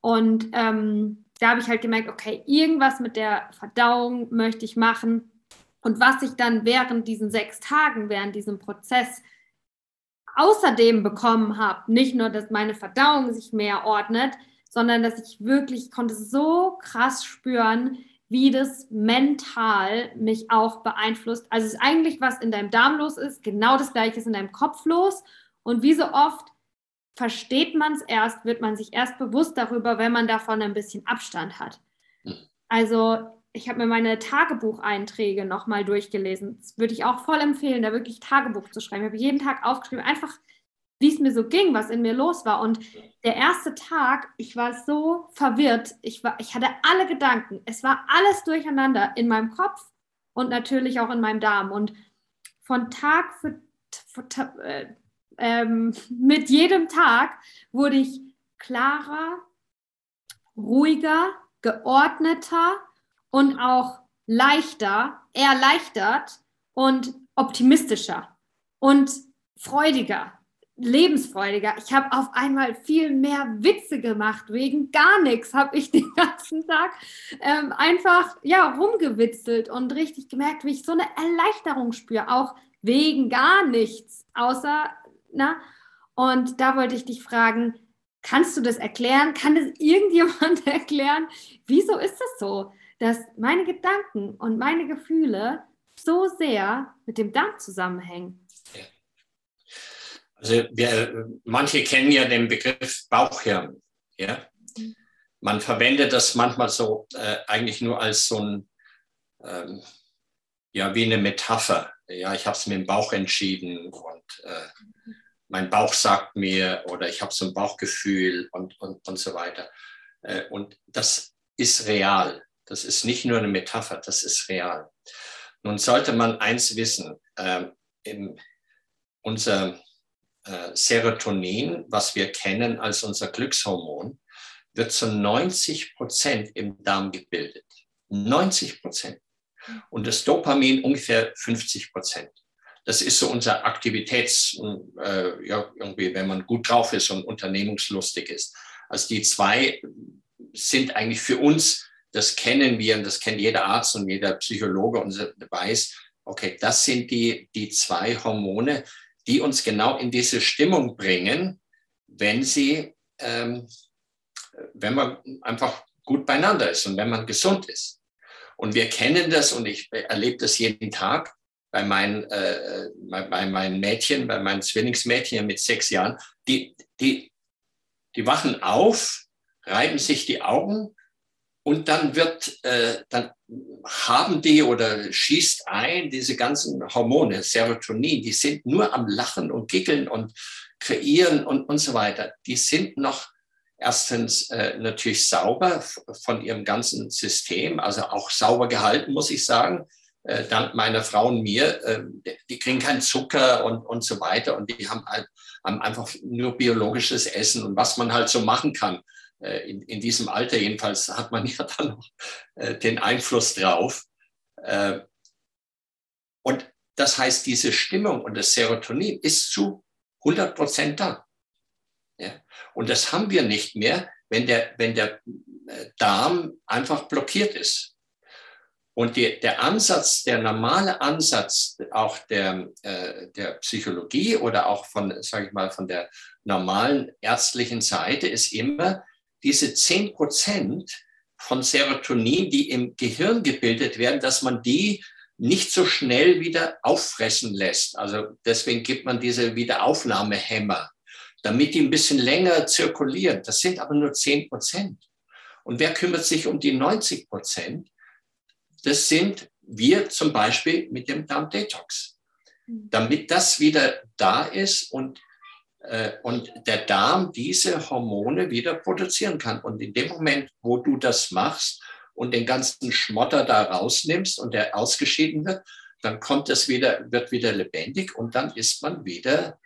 Und ähm, da habe ich halt gemerkt, okay, irgendwas mit der Verdauung möchte ich machen. Und was ich dann während diesen sechs Tagen, während diesem Prozess außerdem bekommen habe, nicht nur, dass meine Verdauung sich mehr ordnet, sondern dass ich wirklich konnte so krass spüren, wie das mental mich auch beeinflusst. Also es ist eigentlich, was in deinem Darm los ist, genau das gleiche ist in deinem Kopf los. Und wie so oft versteht man es erst, wird man sich erst bewusst darüber, wenn man davon ein bisschen Abstand hat. Also ich habe mir meine Tagebucheinträge nochmal durchgelesen. Das würde ich auch voll empfehlen, da wirklich Tagebuch zu schreiben. Ich habe jeden Tag aufgeschrieben, einfach wie es mir so ging, was in mir los war. Und der erste Tag, ich war so verwirrt. Ich, war, ich hatte alle Gedanken. Es war alles durcheinander in meinem Kopf und natürlich auch in meinem Darm. Und von Tag für, für äh, ähm, mit jedem Tag wurde ich klarer, ruhiger, geordneter und auch leichter, erleichtert und optimistischer und freudiger lebensfreudiger. Ich habe auf einmal viel mehr Witze gemacht. Wegen gar nichts habe ich den ganzen Tag ähm, einfach ja, rumgewitzelt und richtig gemerkt, wie ich so eine Erleichterung spüre. Auch wegen gar nichts. Außer, na, und da wollte ich dich fragen, kannst du das erklären? Kann das irgendjemand erklären? Wieso ist es das so, dass meine Gedanken und meine Gefühle so sehr mit dem Darm zusammenhängen? Also wir, manche kennen ja den Begriff Bauchhirn. Ja? Man verwendet das manchmal so äh, eigentlich nur als so ein, ähm, ja, wie eine Metapher. Ja, ich habe es mit dem Bauch entschieden und äh, mein Bauch sagt mir oder ich habe so ein Bauchgefühl und, und, und so weiter. Äh, und das ist real. Das ist nicht nur eine Metapher, das ist real. Nun sollte man eins wissen, äh, im, unser äh, Serotonin, was wir kennen als unser Glückshormon, wird zu 90 Prozent im Darm gebildet. 90 Prozent. Und das Dopamin ungefähr 50 Prozent. Das ist so unser Aktivitäts, äh, ja, irgendwie, wenn man gut drauf ist und unternehmungslustig ist. Also die zwei sind eigentlich für uns, das kennen wir und das kennt jeder Arzt und jeder Psychologe und weiß, okay, das sind die, die zwei Hormone, die uns genau in diese Stimmung bringen, wenn sie, ähm, wenn man einfach gut beieinander ist und wenn man gesund ist. Und wir kennen das und ich erlebe das jeden Tag bei meinen, äh, bei meinen Mädchen, bei meinen Zwillingsmädchen mit sechs Jahren, die, die, die wachen auf, reiben sich die Augen und dann wird, äh, dann haben die oder schießt ein diese ganzen Hormone, Serotonin, die sind nur am Lachen und Gickeln und kreieren und, und so weiter. Die sind noch erstens äh, natürlich sauber von ihrem ganzen System, also auch sauber gehalten, muss ich sagen. Äh, dank meiner Frau und mir, äh, die kriegen keinen Zucker und, und so weiter und die haben, halt, haben einfach nur biologisches Essen und was man halt so machen kann in, in diesem Alter jedenfalls hat man ja dann noch äh, den Einfluss drauf. Äh, und das heißt, diese Stimmung und das Serotonin ist zu 100 Prozent da. Ja? Und das haben wir nicht mehr, wenn der, wenn der Darm einfach blockiert ist. Und die, der Ansatz, der normale Ansatz auch der, äh, der Psychologie oder auch von, sage ich mal, von der normalen ärztlichen Seite ist immer, diese 10 Prozent von Serotonin, die im Gehirn gebildet werden, dass man die nicht so schnell wieder auffressen lässt. Also deswegen gibt man diese Wiederaufnahmehämmer, damit die ein bisschen länger zirkulieren. Das sind aber nur 10 Prozent. Und wer kümmert sich um die 90 Prozent? Das sind wir zum Beispiel mit dem Darm-Detox. Mhm. Damit das wieder da ist und und der Darm diese Hormone wieder produzieren kann. Und in dem Moment, wo du das machst und den ganzen Schmotter da rausnimmst und der ausgeschieden wird, dann kommt es wieder, wird wieder lebendig und dann ist man wieder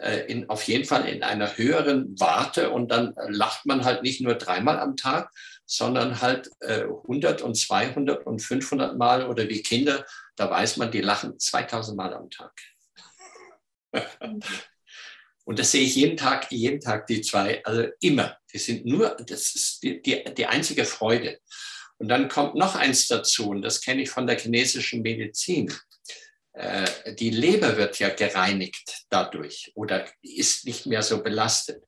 äh, in, auf jeden Fall in einer höheren Warte und dann lacht man halt nicht nur dreimal am Tag, sondern halt äh, 100 und 200 und 500 Mal oder wie Kinder, da weiß man, die lachen 2000 Mal am Tag. Und das sehe ich jeden Tag, jeden Tag die zwei, also immer. Die sind nur, das ist die, die, die einzige Freude. Und dann kommt noch eins dazu, und das kenne ich von der chinesischen Medizin. Äh, die Leber wird ja gereinigt dadurch oder ist nicht mehr so belastet.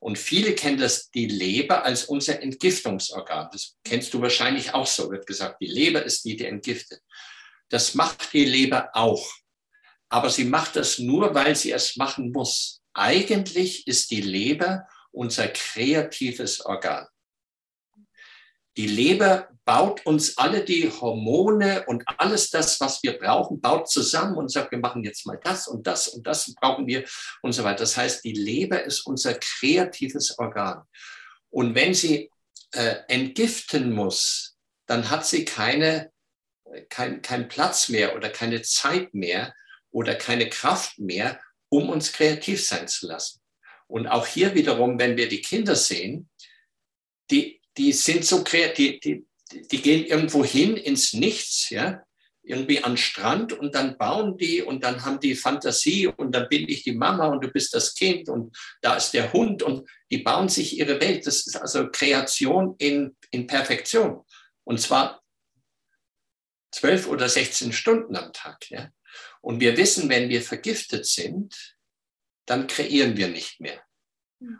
Und viele kennen das, die Leber als unser Entgiftungsorgan. Das kennst du wahrscheinlich auch so, wird gesagt, die Leber ist die, die entgiftet. Das macht die Leber auch. Aber sie macht das nur, weil sie es machen muss. Eigentlich ist die Leber unser kreatives Organ. Die Leber baut uns alle die Hormone und alles das, was wir brauchen, baut zusammen und sagt, wir machen jetzt mal das und das und das brauchen wir und so weiter. Das heißt, die Leber ist unser kreatives Organ. Und wenn sie äh, entgiften muss, dann hat sie keine, kein, kein Platz mehr oder keine Zeit mehr oder keine Kraft mehr, um uns kreativ sein zu lassen. Und auch hier wiederum, wenn wir die Kinder sehen, die die sind so kreativ, die, die, die gehen irgendwo hin ins Nichts, ja, irgendwie an Strand und dann bauen die und dann haben die Fantasie und dann bin ich die Mama und du bist das Kind und da ist der Hund und die bauen sich ihre Welt. Das ist also Kreation in, in Perfektion. Und zwar zwölf oder 16 Stunden am Tag. Ja? Und wir wissen, wenn wir vergiftet sind, dann kreieren wir nicht mehr.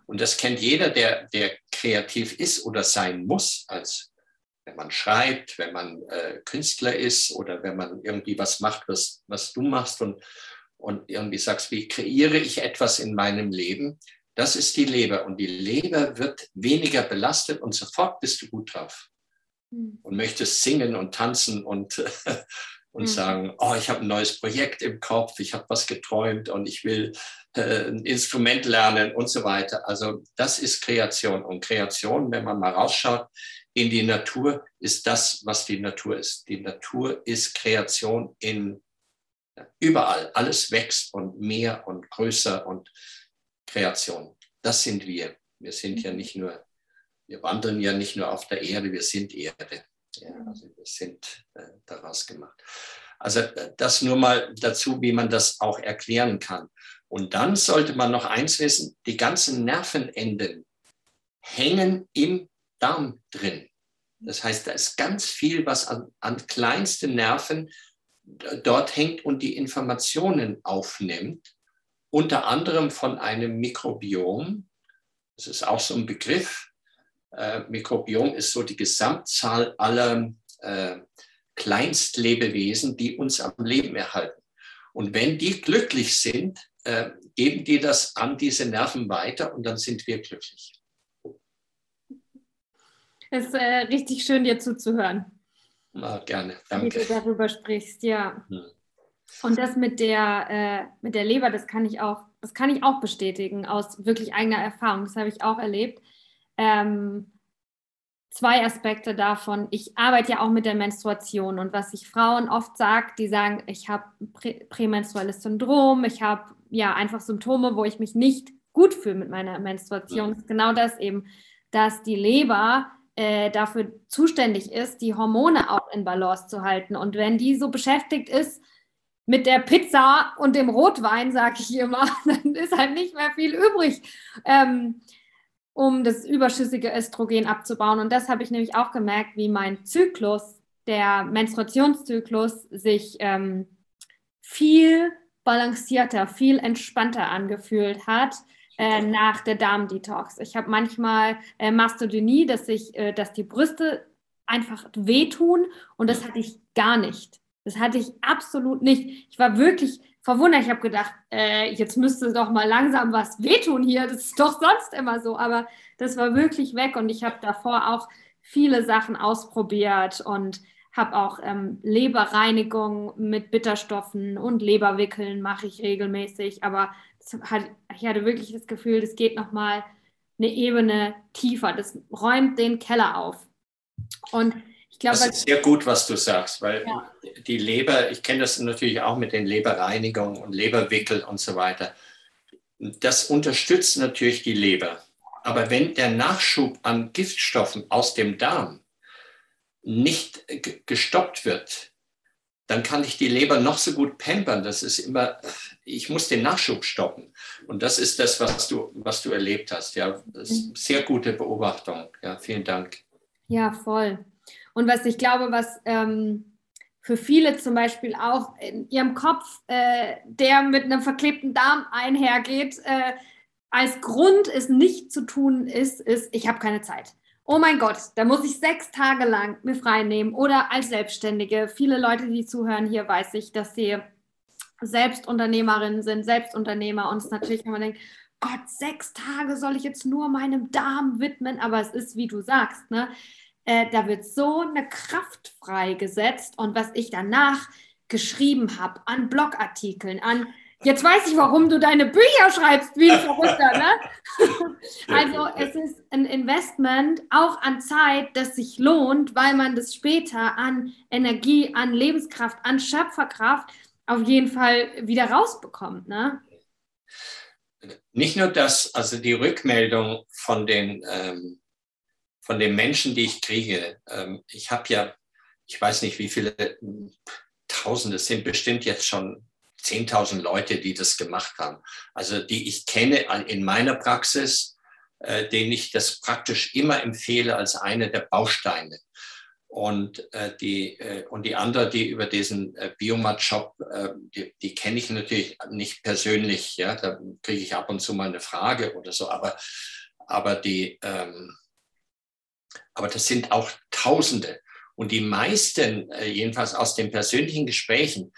Und das kennt jeder, der, der kreativ ist oder sein muss, als wenn man schreibt, wenn man äh, Künstler ist oder wenn man irgendwie was macht, was, was du machst und, und irgendwie sagst, wie kreiere ich etwas in meinem Leben? Das ist die Leber. Und die Leber wird weniger belastet und sofort bist du gut drauf. Hm. Und möchtest singen und tanzen und, und mhm. sagen, oh, ich habe ein neues Projekt im Kopf, ich habe was geträumt und ich will äh, ein Instrument lernen und so weiter. Also das ist Kreation. Und Kreation, wenn man mal rausschaut in die Natur, ist das, was die Natur ist. Die Natur ist Kreation in überall. Alles wächst und mehr und größer und Kreation. Das sind wir. Wir sind ja mhm. nicht nur, wir wandeln ja nicht nur auf der Erde, wir sind Erde. Ja, also sind äh, daraus gemacht. Also äh, das nur mal dazu, wie man das auch erklären kann. Und dann sollte man noch eins wissen, die ganzen Nervenenden hängen im Darm drin. Das heißt, da ist ganz viel, was an, an kleinsten Nerven dort hängt und die Informationen aufnimmt, unter anderem von einem Mikrobiom. Das ist auch so ein Begriff, äh, Mikrobiom ist so die Gesamtzahl aller äh, Kleinstlebewesen, die uns am Leben erhalten. Und wenn die glücklich sind, äh, geben die das an diese Nerven weiter und dann sind wir glücklich. Es ist äh, richtig schön, dir zuzuhören. Na, gerne, danke. Wie du darüber sprichst, ja. Hm. Und das mit der, äh, mit der Leber, das kann ich auch, das kann ich auch bestätigen aus wirklich eigener Erfahrung. Das habe ich auch erlebt ähm, zwei Aspekte davon. Ich arbeite ja auch mit der Menstruation und was ich Frauen oft sage, die sagen, ich habe prä prämenstruelles Syndrom, ich habe ja einfach Symptome, wo ich mich nicht gut fühle mit meiner Menstruation. Ist genau das eben, dass die Leber äh, dafür zuständig ist, die Hormone auch in Balance zu halten. Und wenn die so beschäftigt ist mit der Pizza und dem Rotwein, sage ich immer, dann ist halt nicht mehr viel übrig. Ähm, um das überschüssige Östrogen abzubauen. Und das habe ich nämlich auch gemerkt, wie mein Zyklus, der Menstruationszyklus, sich ähm, viel balancierter, viel entspannter angefühlt hat äh, nach der Darmdetox. Ich habe manchmal äh, Mastodynie, dass, ich, äh, dass die Brüste einfach wehtun und das hatte ich gar nicht. Das hatte ich absolut nicht. Ich war wirklich verwundert. Ich habe gedacht, äh, jetzt müsste doch mal langsam was wehtun hier. Das ist doch sonst immer so. Aber das war wirklich weg und ich habe davor auch viele Sachen ausprobiert und habe auch ähm, Leberreinigung mit Bitterstoffen und Leberwickeln mache ich regelmäßig. Aber hat, ich hatte wirklich das Gefühl, das geht noch mal eine Ebene tiefer. Das räumt den Keller auf. Und ich glaube, das ist sehr gut, was du sagst, weil ja. die Leber, ich kenne das natürlich auch mit den Leberreinigungen und Leberwickel und so weiter. Das unterstützt natürlich die Leber. Aber wenn der Nachschub an Giftstoffen aus dem Darm nicht gestoppt wird, dann kann ich die Leber noch so gut pampern. Das ist immer, ich muss den Nachschub stoppen. Und das ist das, was du, was du erlebt hast. Ja, eine sehr gute Beobachtung. Ja, vielen Dank. Ja, voll. Und was ich glaube, was ähm, für viele zum Beispiel auch in ihrem Kopf, äh, der mit einem verklebten Darm einhergeht, äh, als Grund es nicht zu tun ist, ist, ich habe keine Zeit oh mein Gott, da muss ich sechs Tage lang mir frei nehmen oder als Selbstständige. Viele Leute, die zuhören hier, weiß ich, dass sie Selbstunternehmerinnen sind, Selbstunternehmer und es natürlich, man denkt, Gott, sechs Tage soll ich jetzt nur meinem Darm widmen, aber es ist, wie du sagst, ne? Äh, da wird so eine Kraft freigesetzt und was ich danach geschrieben habe an Blogartikeln, an Jetzt weiß ich, warum du deine Bücher schreibst, wie ein Verrückter, ne? Also es ist ein Investment auch an Zeit, das sich lohnt, weil man das später an Energie, an Lebenskraft, an Schöpferkraft auf jeden Fall wieder rausbekommt, ne? Nicht nur das, also die Rückmeldung von den, ähm, von den Menschen, die ich kriege. Ähm, ich habe ja, ich weiß nicht, wie viele Tausende, sind bestimmt jetzt schon 10.000 Leute, die das gemacht haben. Also die ich kenne in meiner Praxis, äh, denen ich das praktisch immer empfehle als eine der Bausteine. Und, äh, die, äh, und die andere, die über diesen äh, Biomat-Shop, die, die kenne ich natürlich nicht persönlich. Ja? Da kriege ich ab und zu mal eine Frage oder so. Aber, aber, die, ähm, aber das sind auch Tausende. Und die meisten, äh, jedenfalls aus den persönlichen Gesprächen,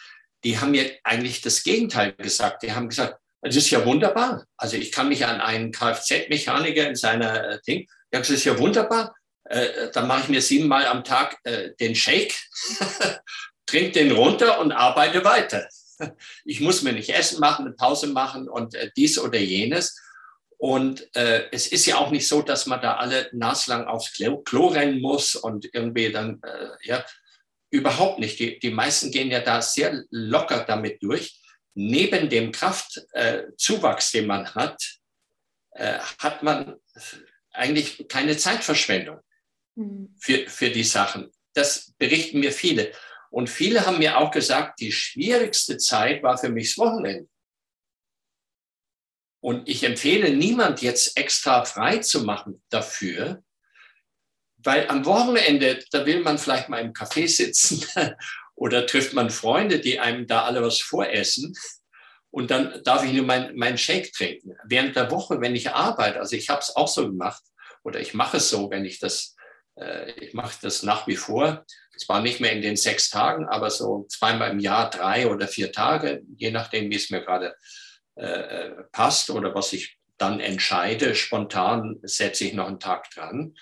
die haben mir eigentlich das Gegenteil gesagt. Die haben gesagt, das ist ja wunderbar. Also ich kann mich an einen Kfz-Mechaniker in seiner äh, Ding, sagt, das ist ja wunderbar. Äh, dann mache ich mir siebenmal am Tag den Shake, trinke den runter und arbeite weiter. Ich muss mir nicht Essen machen, eine Pause machen und dies oder jenes. Und äh, es ist ja auch nicht so, dass man da alle naslang aufs Klo, Klo rennen muss und irgendwie dann, äh, ja, Überhaupt nicht. Die, die meisten gehen ja da sehr locker damit durch. Neben dem Kraftzuwachs, äh, den man hat, äh, hat man eigentlich keine Zeitverschwendung mhm. für, für die Sachen. Das berichten mir viele. Und viele haben mir auch gesagt, die schwierigste Zeit war für mich das Wochenende. Und ich empfehle niemand jetzt extra frei zu machen dafür, weil am Wochenende, da will man vielleicht mal im Café sitzen oder trifft man Freunde, die einem da alle was voressen. Und dann darf ich nur meinen mein Shake trinken. Während der Woche, wenn ich arbeite, also ich habe es auch so gemacht oder ich mache es so, wenn ich das, äh, ich mache das nach wie vor. Zwar nicht mehr in den sechs Tagen, aber so zweimal im Jahr, drei oder vier Tage, je nachdem, wie es mir gerade äh, äh passt oder was ich dann entscheide. Spontan setze ich noch einen Tag dran.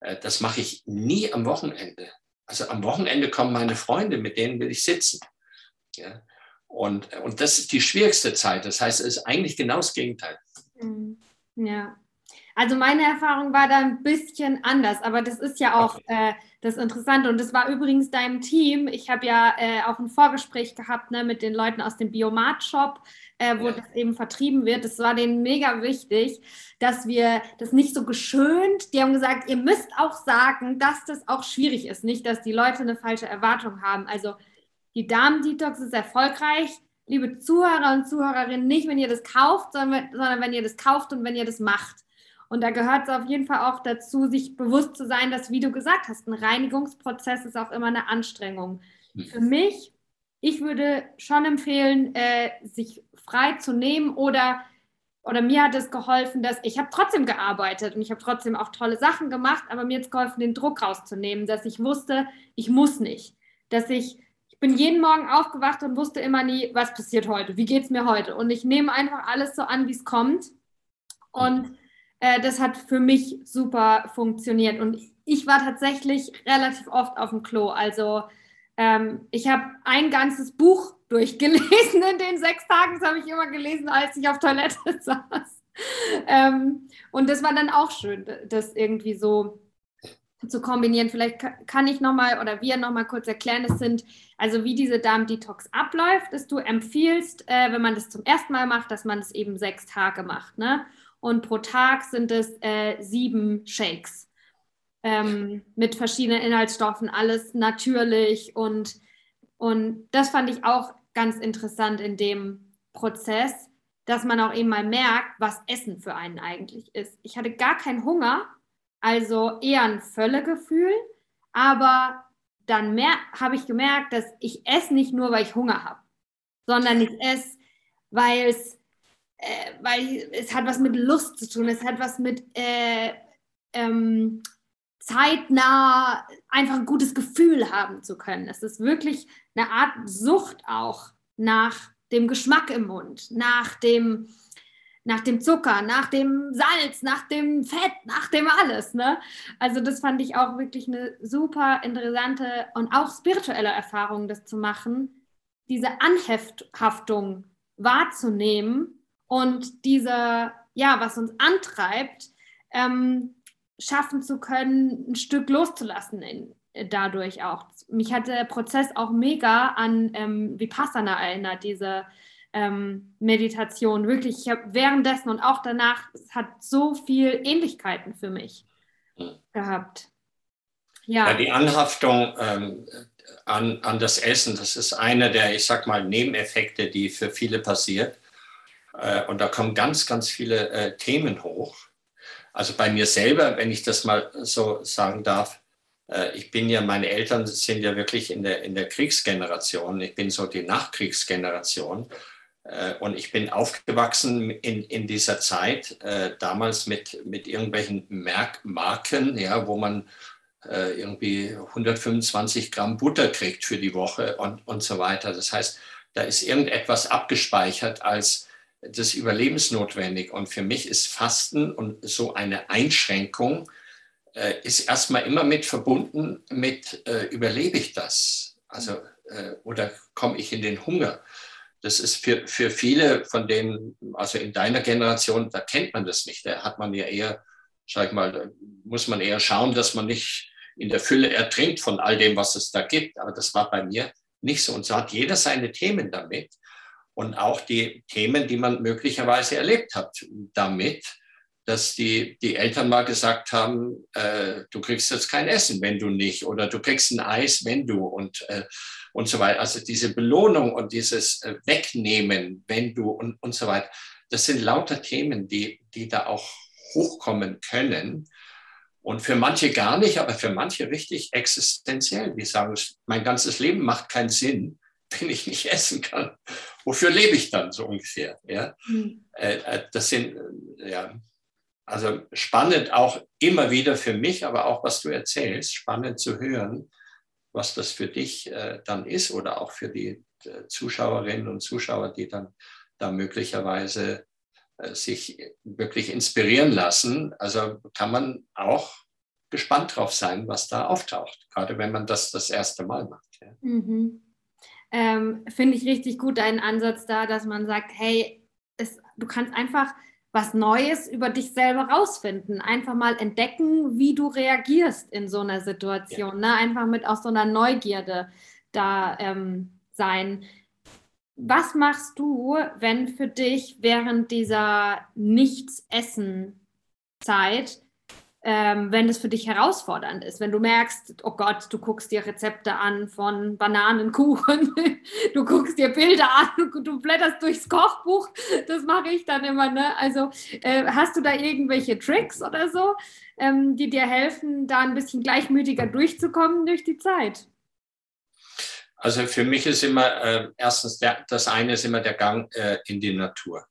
Äh, das mache ich nie am Wochenende. Also am Wochenende kommen meine Freunde, mit denen will ich sitzen. Ja? Und, und das ist die schwierigste Zeit. Das heißt, es ist eigentlich genau das Gegenteil. Mhm. Ja. Also meine Erfahrung war da ein bisschen anders, aber das ist ja auch okay. äh, das Interessante. Und das war übrigens deinem Team. Ich habe ja äh, auch ein Vorgespräch gehabt ne, mit den Leuten aus dem Biomat-Shop äh, wo ja. das eben vertrieben wird. Das war denen mega wichtig, dass wir das nicht so geschönt, die haben gesagt, ihr müsst auch sagen, dass das auch schwierig ist, nicht, dass die Leute eine falsche Erwartung haben. Also die Darm-Detox ist erfolgreich. Liebe Zuhörer und Zuhörerinnen, nicht, wenn ihr das kauft, sondern, sondern wenn ihr das kauft und wenn ihr das macht. Und da gehört es auf jeden Fall auch dazu, sich bewusst zu sein, dass, wie du gesagt hast, ein Reinigungsprozess ist auch immer eine Anstrengung. Mhm. Für mich, ich würde schon empfehlen, äh, sich frei zu nehmen oder oder mir hat es geholfen, dass ich habe trotzdem gearbeitet und ich habe trotzdem auch tolle Sachen gemacht, aber mir hat es geholfen, den Druck rauszunehmen, dass ich wusste, ich muss nicht, dass ich ich bin jeden Morgen aufgewacht und wusste immer nie, was passiert heute, wie geht es mir heute? Und ich nehme einfach alles so an, wie es kommt. Und äh, das hat für mich super funktioniert. Und ich war tatsächlich relativ oft auf dem Klo, also ähm, ich habe ein ganzes Buch durchgelesen in den sechs Tagen. Das habe ich immer gelesen, als ich auf Toilette saß. Ähm, und das war dann auch schön, das irgendwie so zu kombinieren. Vielleicht kann ich nochmal oder wir nochmal kurz erklären, es sind also wie diese Darm-Detox abläuft, dass du empfiehlst, äh, wenn man das zum ersten Mal macht, dass man es eben sechs Tage macht. Ne? und pro Tag sind es äh, sieben Shakes ähm, mit verschiedenen Inhaltsstoffen, alles natürlich. Und, und das fand ich auch ganz interessant in dem Prozess, dass man auch eben mal merkt, was Essen für einen eigentlich ist. Ich hatte gar keinen Hunger, also eher ein Völlegefühl, aber dann habe ich gemerkt, dass ich esse nicht nur, weil ich Hunger habe, sondern ich esse, weil es, äh, weil es hat was mit Lust zu tun, es hat was mit äh, ähm, zeitnah einfach ein gutes Gefühl haben zu können. Es ist wirklich eine Art Sucht auch nach dem Geschmack im Mund, nach dem, nach dem Zucker, nach dem Salz, nach dem Fett, nach dem alles. Ne? Also das fand ich auch wirklich eine super interessante und auch spirituelle Erfahrung, das zu machen, diese Anhaftung wahrzunehmen und diese, ja, was uns antreibt, ähm, schaffen zu können, ein Stück loszulassen in, dadurch auch. Mich hat der Prozess auch mega an ähm, Vipassana erinnert, diese ähm, Meditation. Wirklich, ich habe währenddessen und auch danach, es hat so viel Ähnlichkeiten für mich hm. gehabt. Ja. ja die Anhaftung ähm, an, an das Essen, das ist einer der, ich sag mal, Nebeneffekte, die für viele passiert. Äh, und da kommen ganz, ganz viele äh, Themen hoch. Also bei mir selber, wenn ich das mal so sagen darf, äh, ich bin ja, meine Eltern sind ja wirklich in der, in der Kriegsgeneration. Ich bin so die Nachkriegsgeneration. Äh, und ich bin aufgewachsen in, in dieser Zeit, äh, damals mit, mit irgendwelchen Merkmarken, ja, wo man irgendwie 125 Gramm Butter kriegt für die Woche und, und so weiter. Das heißt, da ist irgendetwas abgespeichert als das überlebensnotwendig. Und für mich ist Fasten und so eine Einschränkung äh, ist erstmal immer mit verbunden mit, äh, überlebe ich das? Also, äh, oder komme ich in den Hunger? Das ist für, für viele von denen, also in deiner Generation, da kennt man das nicht. Da hat man ja eher, sag ich mal, muss man eher schauen, dass man nicht in der Fülle ertrinkt von all dem, was es da gibt. Aber das war bei mir nicht so. Und so hat jeder seine Themen damit und auch die Themen, die man möglicherweise erlebt hat damit, dass die, die Eltern mal gesagt haben, äh, du kriegst jetzt kein Essen, wenn du nicht, oder du kriegst ein Eis, wenn du und, äh, und so weiter. Also diese Belohnung und dieses äh, Wegnehmen, wenn du und, und so weiter, das sind lauter Themen, die, die da auch hochkommen können. Und für manche gar nicht, aber für manche richtig existenziell. Die sagen, mein ganzes Leben macht keinen Sinn wenn ich nicht essen kann, wofür lebe ich dann so ungefähr? Ja? Mhm. das sind, äh, ja, also spannend auch immer wieder für mich, aber auch was du erzählst, spannend zu hören, was das für dich dann ist oder auch für die Zuschauerinnen und Zuschauer, die dann da möglicherweise sich wirklich inspirieren lassen. Also kann man auch gespannt drauf sein, was da auftaucht, gerade wenn man das das erste Mal macht. Ja. Mhm ähm, finde ich richtig gut deinen Ansatz da, dass man sagt, hey, es, du kannst einfach was Neues über dich selber rausfinden. Einfach mal entdecken, wie du reagierst in so einer Situation. Ja. Ne? Einfach mit auch so einer Neugierde da ähm, sein. Was machst du, wenn für dich während dieser Nichts-Essen-Zeit ähm, wenn es für dich herausfordernd ist. Wenn du merkst, oh Gott, du guckst dir Rezepte an von Bananenkuchen, du guckst dir Bilder an, du blätterst durchs Kochbuch, das mache ich dann immer. Ne? Also äh, hast du da irgendwelche Tricks oder so, ähm, die dir helfen, da ein bisschen gleichmütiger durchzukommen durch die Zeit? Also für mich ist immer, äh, erstens, der, das eine ist immer der Gang äh, in die Natur.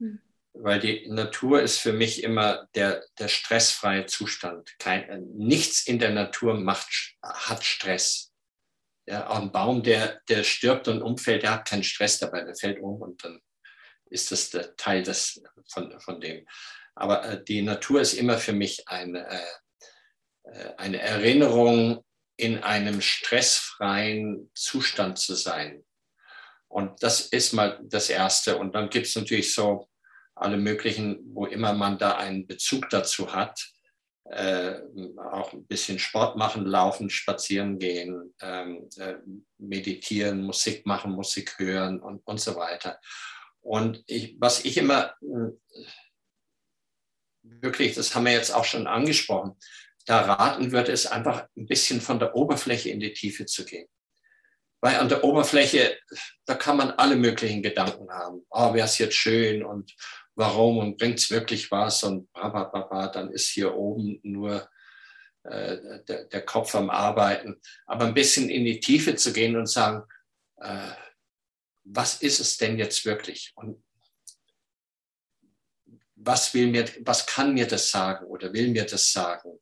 Hm weil die Natur ist für mich immer der, der stressfreie Zustand. Kein, nichts in der Natur macht, hat Stress. Ja, auch ein Baum, der, der stirbt und umfällt, der hat keinen Stress dabei, der fällt um und dann ist das der Teil des, von, von dem. Aber äh, die Natur ist immer für mich eine, äh, äh eine Erinnerung, in einem stressfreien Zustand zu sein. Und das ist mal das Erste. Und dann gibt es natürlich so alle möglichen, wo immer man da einen Bezug dazu hat, äh, auch ein bisschen Sport machen, laufen, spazieren gehen, ähm, äh, meditieren, Musik machen, Musik hören und, und so weiter. Und ich, was ich immer äh, wirklich, das haben wir jetzt auch schon angesprochen, da raten würde, es einfach ein bisschen von der Oberfläche in die Tiefe zu gehen. Weil an der Oberfläche, da kann man alle möglichen Gedanken haben. Oh, wäre es jetzt schön und warum und bringt es wirklich was und bla, bla, dann ist hier oben nur äh, der, der, Kopf am Arbeiten. Aber ein bisschen in die Tiefe zu gehen und sagen, äh, was ist es denn jetzt wirklich? Und was will mir, was kann mir das sagen oder will mir das sagen?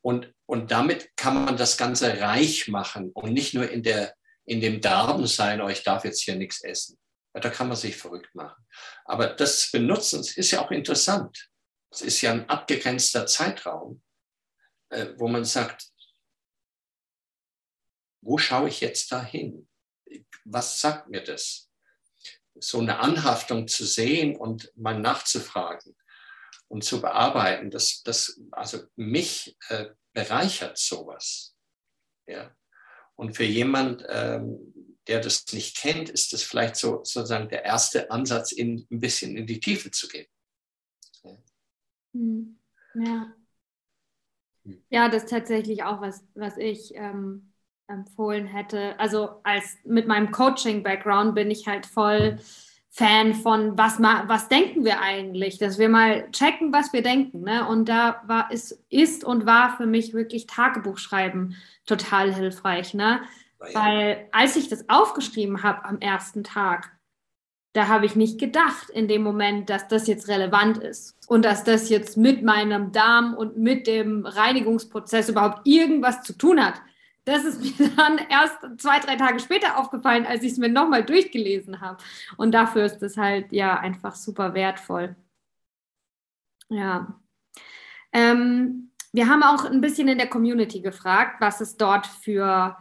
Und, und damit kann man das Ganze reich machen und nicht nur in der, in dem Darm sein, oh, ich darf jetzt hier nichts essen. Da kann man sich verrückt machen. Aber das Benutzen ist ja auch interessant. Es ist ja ein abgegrenzter Zeitraum, äh, wo man sagt, wo schaue ich jetzt da hin? Was sagt mir das? So eine Anhaftung zu sehen und mal nachzufragen und zu bearbeiten, das, das also mich äh, bereichert sowas. Ja. Und für jemand, ähm, der das nicht kennt, ist das vielleicht so sozusagen der erste Ansatz, in, ein bisschen in die Tiefe zu gehen. Hm. Ja. Hm. Ja, das ist tatsächlich auch was, was ich ähm, empfohlen hätte. Also als mit meinem Coaching-Background bin ich halt voll Fan von, was, was denken wir eigentlich, dass wir mal checken, was wir denken. Ne? Und da war, ist, ist und war für mich wirklich Tagebuchschreiben total hilfreich. Ne? Weil als ich das aufgeschrieben habe am ersten Tag, da habe ich nicht gedacht in dem Moment, dass das jetzt relevant ist und dass das jetzt mit meinem Darm und mit dem Reinigungsprozess überhaupt irgendwas zu tun hat. Das ist mir dann erst zwei, drei Tage später aufgefallen, als ich es mir nochmal durchgelesen habe. Und dafür ist es halt ja einfach super wertvoll. Ja. Ähm, wir haben auch ein bisschen in der Community gefragt, was es dort für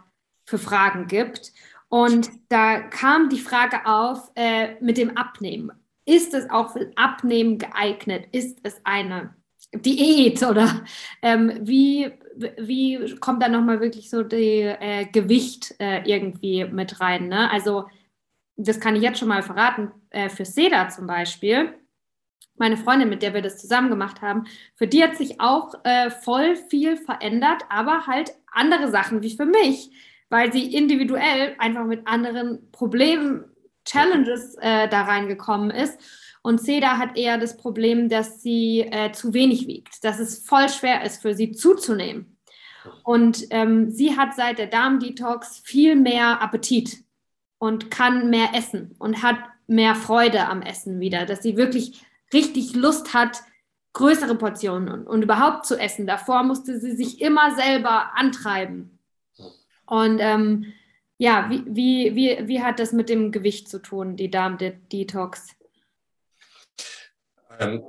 für Fragen gibt. Und da kam die Frage auf äh, mit dem Abnehmen. Ist es auch für Abnehmen geeignet? Ist es eine Diät oder ähm, wie, wie kommt da nochmal wirklich so die äh, Gewicht äh, irgendwie mit rein? Ne? Also das kann ich jetzt schon mal verraten, äh, für Seda zum Beispiel, meine Freundin, mit der wir das zusammen gemacht haben, für die hat sich auch äh, voll viel verändert, aber halt andere Sachen wie für mich weil sie individuell einfach mit anderen Problemen, Challenges äh, da reingekommen ist. Und Seda hat eher das Problem, dass sie äh, zu wenig wiegt, dass es voll schwer ist für sie zuzunehmen. Und ähm, sie hat seit der Darm-Detox viel mehr Appetit und kann mehr essen und hat mehr Freude am Essen wieder, dass sie wirklich richtig Lust hat, größere Portionen und, und überhaupt zu essen. Davor musste sie sich immer selber antreiben. Und ähm, ja, wie, wie, wie, wie hat das mit dem Gewicht zu tun, die Darm-Detox? Ähm,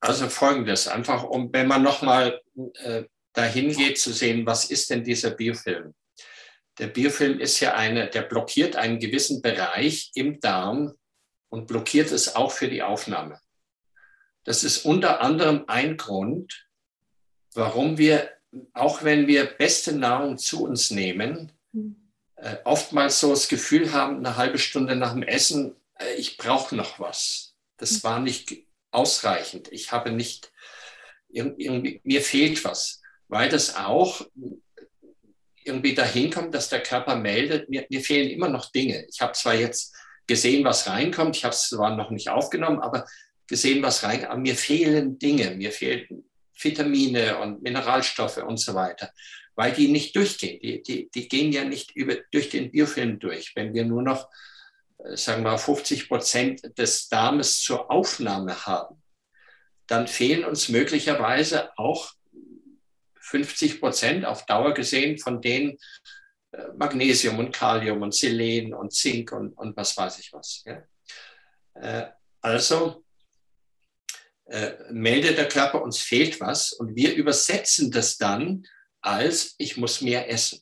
also folgendes, einfach um, wenn man nochmal äh, dahin geht zu sehen, was ist denn dieser Biofilm? Der Biofilm ist ja eine, der blockiert einen gewissen Bereich im Darm und blockiert es auch für die Aufnahme. Das ist unter anderem ein Grund, warum wir auch wenn wir beste Nahrung zu uns nehmen, hm. äh, oftmals so das Gefühl haben, eine halbe Stunde nach dem Essen, äh, ich brauche noch was. Das hm. war nicht ausreichend. Ich habe nicht, irgendwie, mir fehlt was, weil das auch irgendwie dahin kommt, dass der Körper meldet, mir, mir fehlen immer noch Dinge. Ich habe zwar jetzt gesehen, was reinkommt, ich habe es zwar noch nicht aufgenommen, aber gesehen, was reinkommt, aber mir fehlen Dinge, mir fehlt Vitamine und Mineralstoffe und so weiter, weil die nicht durchgehen. Die, die, die gehen ja nicht über, durch den Biofilm durch. Wenn wir nur noch, äh, sagen wir, 50 Prozent des Darmes zur Aufnahme haben, dann fehlen uns möglicherweise auch 50 Prozent auf Dauer gesehen von den äh, Magnesium und Kalium und Selen und Zink und, und was weiß ich was. Ja? Äh, also äh, meldet der Körper, uns fehlt was und wir übersetzen das dann als, ich muss mehr essen.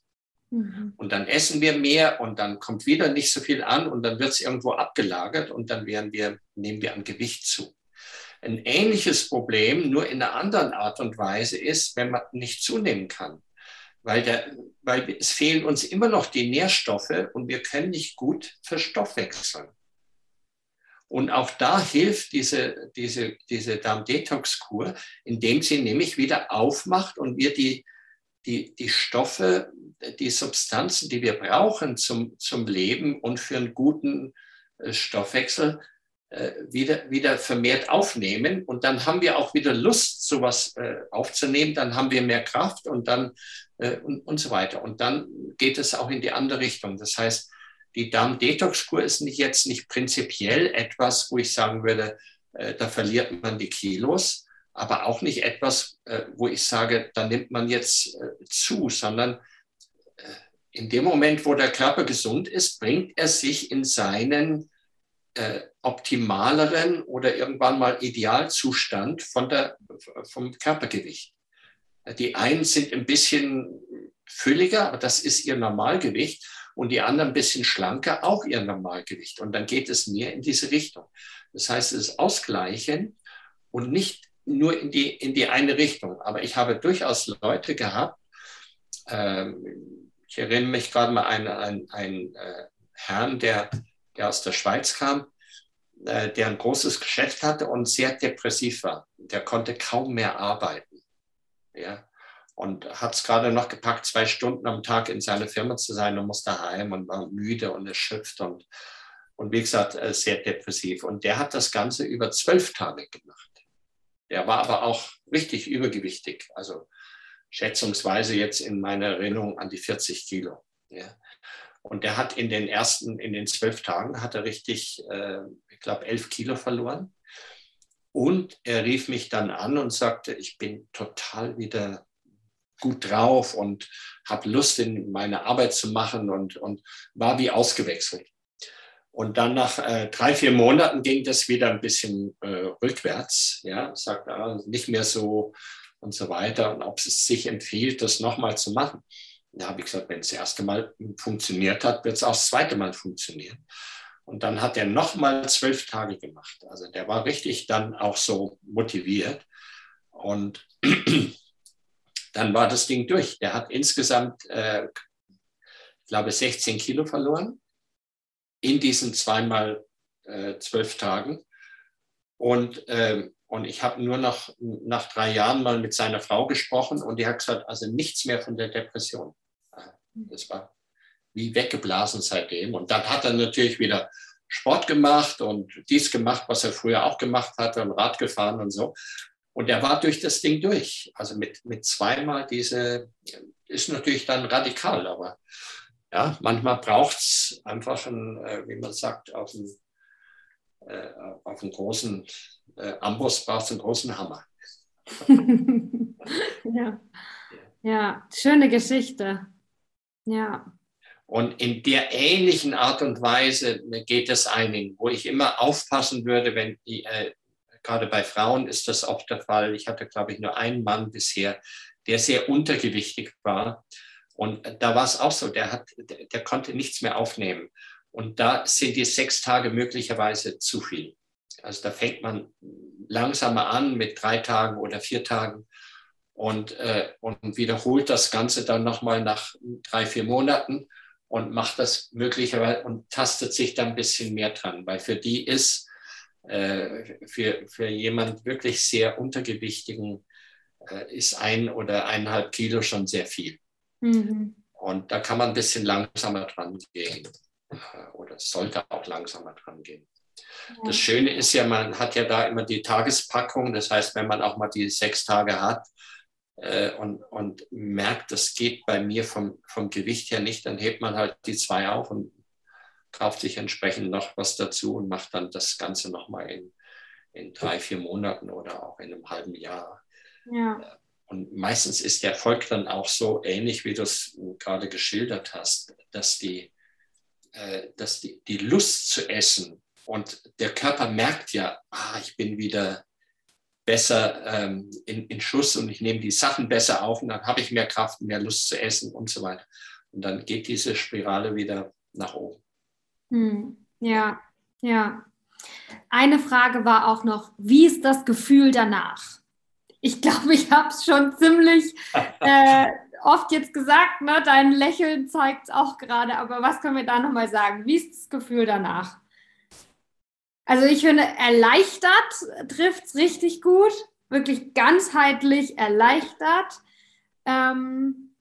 Mhm. Und dann essen wir mehr und dann kommt wieder nicht so viel an und dann wird es irgendwo abgelagert und dann werden wir, nehmen wir an Gewicht zu. Ein ähnliches Problem, nur in einer anderen Art und Weise ist, wenn man nicht zunehmen kann. Weil, der, weil es fehlen uns immer noch die Nährstoffe und wir können nicht gut verstoffwechseln. Und auch da hilft diese, diese, diese Darm-Detox-Kur, indem sie nämlich wieder aufmacht und wir die, die, die Stoffe, die Substanzen, die wir brauchen zum, zum Leben und für einen guten äh, Stoffwechsel, äh, wieder, wieder vermehrt aufnehmen. Und dann haben wir auch wieder Lust, sowas äh, aufzunehmen. Dann haben wir mehr Kraft und dann und, und so weiter. Und dann geht es auch in die andere Richtung. Das heißt, die Darm-Detox-Kur ist nicht jetzt nicht prinzipiell etwas, wo ich sagen würde, äh, da verliert man die Kilos, aber auch nicht etwas, äh, wo ich sage, da nimmt man jetzt äh, zu, sondern äh, in dem Moment, wo der Körper gesund ist, bringt er sich in seinen äh, optimaleren oder irgendwann mal Idealzustand von der, vom Körpergewicht. Die einen sind ein bisschen fülliger, aber das ist ihr Normalgewicht und die anderen ein bisschen schlanker, auch ihr Normalgewicht. Und dann geht es mehr in diese Richtung. Das heißt, es ist Ausgleichen und nicht nur in die, in die eine Richtung. Aber ich habe durchaus Leute gehabt, ähm, ich erinnere mich gerade mal an einen, einen äh, Herrn, der, der aus der Schweiz kam, äh, der ein großes Geschäft hatte und sehr depressiv war. Der konnte kaum mehr arbeiten. Ja und hat es gerade noch gepackt, zwei Stunden am Tag in seiner Firma zu sein und musste heim und war müde und erschöpft und, und wie gesagt, äh, sehr depressiv. Und der hat das Ganze über zwölf Tage gemacht. Der war aber auch richtig übergewichtig, also schätzungsweise jetzt in meiner Erinnerung an die 40 Kilo. Ja. Und der hat in den ersten, in den zwölf Tagen, hat er richtig, äh, ich glaube, elf Kilo verloren. Und er rief mich dann an und sagte, ich bin total wieder gut drauf und habe Lust, in meine Arbeit zu machen und, und war wie ausgewechselt. Und dann nach äh, drei, vier Monaten ging das wieder ein bisschen äh, rückwärts. Ja, sagt ah, nicht mehr so und so weiter. Und ob es sich empfiehlt, das nochmal zu machen. Da habe ich gesagt, wenn es das erste Mal funktioniert hat, wird es auch das zweite Mal funktionieren. Und dann hat er nochmal zwölf Tage gemacht. Also der war richtig dann auch so motiviert. Und dann war das Ding durch. Der hat insgesamt, äh, ich glaube, 16 Kilo verloren in diesen zweimal äh, zwölf Tagen. Und, äh, und ich habe nur noch nach drei Jahren mal mit seiner Frau gesprochen und die hat gesagt, also nichts mehr von der Depression. Das war wie weggeblasen seitdem. Und dann hat er natürlich wieder Sport gemacht und dies gemacht, was er früher auch gemacht hatte und Rad gefahren und so. Und er war durch das Ding durch. Also mit, mit zweimal diese, ist natürlich dann radikal, aber ja, manchmal braucht es einfach, ein, äh, wie man sagt, auf einen, äh, auf einen großen äh, Amboss braucht es einen großen Hammer. ja. ja, schöne Geschichte. Ja. Und in der ähnlichen Art und Weise geht es einigen, wo ich immer aufpassen würde, wenn die, äh, Gerade bei Frauen ist das oft der Fall. Ich hatte, glaube ich, nur einen Mann bisher, der sehr untergewichtig war. Und da war es auch so, der, hat, der, der konnte nichts mehr aufnehmen. Und da sind die sechs Tage möglicherweise zu viel. Also da fängt man langsamer an mit drei Tagen oder vier Tagen und, äh, und wiederholt das Ganze dann nochmal nach drei, vier Monaten und macht das möglicherweise und tastet sich da ein bisschen mehr dran, weil für die ist für, für jemand wirklich sehr untergewichtigen äh, ist ein oder eineinhalb Kilo schon sehr viel. Mhm. Und da kann man ein bisschen langsamer dran gehen äh, oder sollte auch langsamer dran gehen. Ja. Das Schöne ist ja, man hat ja da immer die Tagespackung. Das heißt, wenn man auch mal die sechs Tage hat äh, und, und merkt, das geht bei mir vom, vom Gewicht her nicht, dann hebt man halt die zwei auf und kauft sich entsprechend noch was dazu und macht dann das Ganze nochmal in, in drei, vier Monaten oder auch in einem halben Jahr. Ja. Und meistens ist der Erfolg dann auch so ähnlich, wie du es gerade geschildert hast, dass die, äh, dass die, die Lust zu essen und der Körper merkt ja, ah, ich bin wieder besser ähm, in, in Schuss und ich nehme die Sachen besser auf und dann habe ich mehr Kraft, mehr Lust zu essen und so weiter. Und dann geht diese Spirale wieder nach oben. Hm. Ja, ja. Eine Frage war auch noch, wie ist das Gefühl danach? Ich glaube, ich habe es schon ziemlich äh, oft jetzt gesagt, ne? dein Lächeln zeigt es auch gerade, aber was können wir da nochmal sagen? Wie ist das Gefühl danach? Also ich finde, erleichtert trifft es richtig gut. Wirklich ganzheitlich erleichtert. Ähm,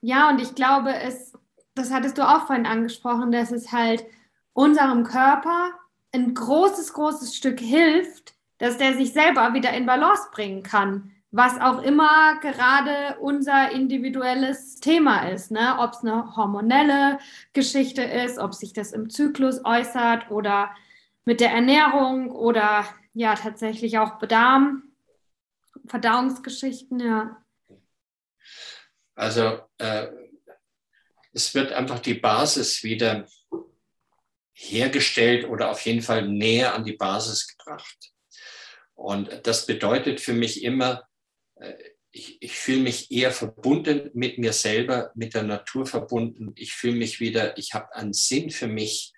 ja, und ich glaube, es, das hattest du auch vorhin angesprochen, dass es halt unserem Körper ein großes, großes Stück hilft, dass der sich selber wieder in Balance bringen kann was auch immer gerade unser individuelles Thema ist. Ne? Ob es eine hormonelle Geschichte ist, ob sich das im Zyklus äußert oder mit der Ernährung oder ja tatsächlich auch Bedarm, Verdauungsgeschichten, ja. Also äh, es wird einfach die Basis wieder hergestellt oder auf jeden Fall näher an die Basis gebracht. Und das bedeutet für mich immer, äh, ich, ich fühle mich eher verbunden mit mir selber, mit der Natur verbunden. Ich fühle mich wieder, ich habe einen Sinn für mich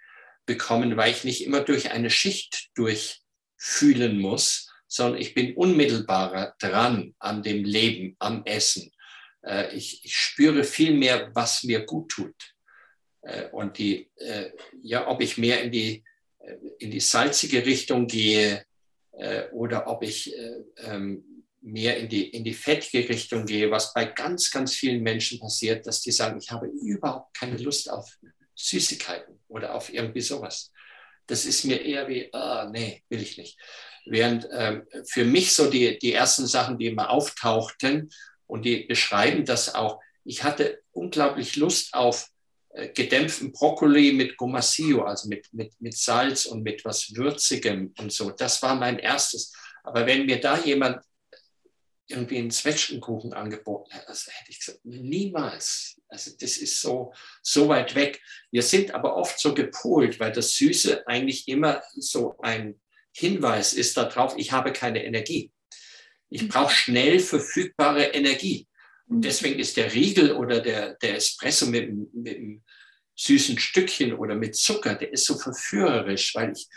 bekommen, weil ich nicht immer durch eine Schicht durchfühlen muss, sondern ich bin unmittelbarer dran an dem Leben, am Essen. Äh, ich, ich spüre viel mehr, was mir gut tut. Äh, und die, ja, ob ich mehr in die, in die salzige Richtung gehe oder ob ich ähm, mehr in die, in die fettige Richtung gehe, was bei ganz, ganz vielen Menschen passiert, dass die sagen, ich habe überhaupt keine Lust auf Süßigkeiten oder auf irgendwie sowas. Das ist mir eher wie, ah, nee, will ich nicht. Während ähm, für mich so die, die ersten Sachen, die immer auftauchten und die beschreiben das auch, ich hatte unglaublich Lust auf äh, gedämpften Brokkoli mit Gomasio, also mit, mit, mit Salz und mit was Würzigem und so. Das war mein erstes. Aber wenn mir da jemand irgendwie einen Zwetschgenkuchen angeboten hätte, also hätte ich gesagt, niemals. Also das ist so, so weit weg. Wir sind aber oft so gepolt, weil das Süße eigentlich immer so ein Hinweis ist darauf, ich habe keine Energie. Ich mhm. brauche schnell verfügbare Energie. Und mhm. deswegen ist der Riegel oder der, der Espresso mit, mit einem süßen Stückchen oder mit Zucker, der ist so verführerisch, weil ich,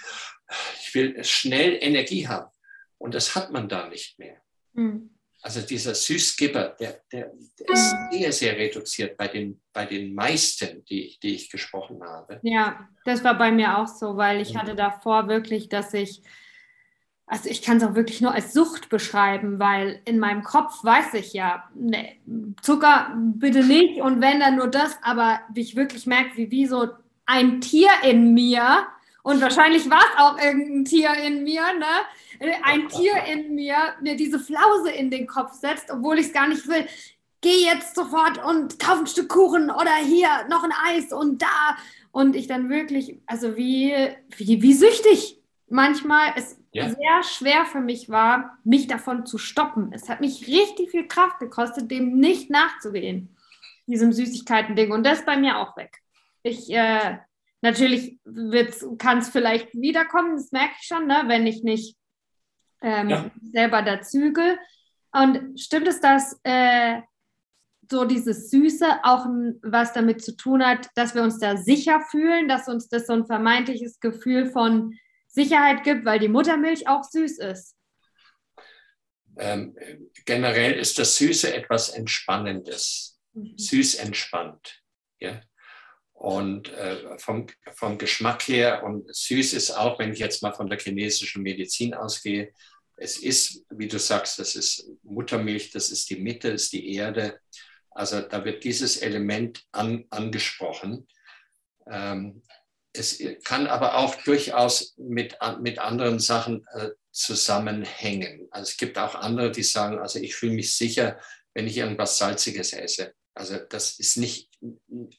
ich will schnell Energie haben. Und das hat man da nicht mehr. Mhm also dieser Süßgibber, der, der, der ist mhm. sehr, sehr reduziert bei den, bei den meisten, die, die ich gesprochen habe. Ja, das war bei mir auch so, weil ich hatte davor wirklich, dass ich, also ich kann es auch wirklich nur als Sucht beschreiben, weil in meinem Kopf weiß ich ja, nee, Zucker bitte nicht und wenn dann nur das, aber wie ich wirklich merke, wie, wie so ein Tier in mir, und wahrscheinlich war es auch irgendein Tier in mir, ne? Ein Tier in mir mir diese Flause in den Kopf setzt, obwohl ich es gar nicht will. Geh jetzt sofort und kauf ein Stück Kuchen oder hier noch ein Eis und da. Und ich dann wirklich, also wie, wie, wie süchtig manchmal es ja. sehr schwer für mich war, mich davon zu stoppen. Es hat mich richtig viel Kraft gekostet, dem nicht nachzugehen, diesem Süßigkeiten-Ding. Und das ist bei mir auch weg. Ich äh, Natürlich kann es vielleicht wiederkommen, das merke ich schon, ne, wenn ich nicht ähm, ja. selber da zügel. Und stimmt es, dass äh, so dieses Süße auch was damit zu tun hat, dass wir uns da sicher fühlen, dass uns das so ein vermeintliches Gefühl von Sicherheit gibt, weil die Muttermilch auch süß ist? Ähm, generell ist das Süße etwas Entspannendes, mhm. süß entspannt. Ja? Und äh, vom, vom Geschmack her und süß ist auch, wenn ich jetzt mal von der chinesischen Medizin ausgehe, es ist, wie du sagst, das ist Muttermilch, das ist die Mitte, das ist die Erde. Also da wird dieses Element an, angesprochen. Ähm, es kann aber auch durchaus mit, mit anderen Sachen äh, zusammenhängen. Also es gibt auch andere, die sagen, also ich fühle mich sicher, wenn ich irgendwas Salziges esse. Also das ist nicht,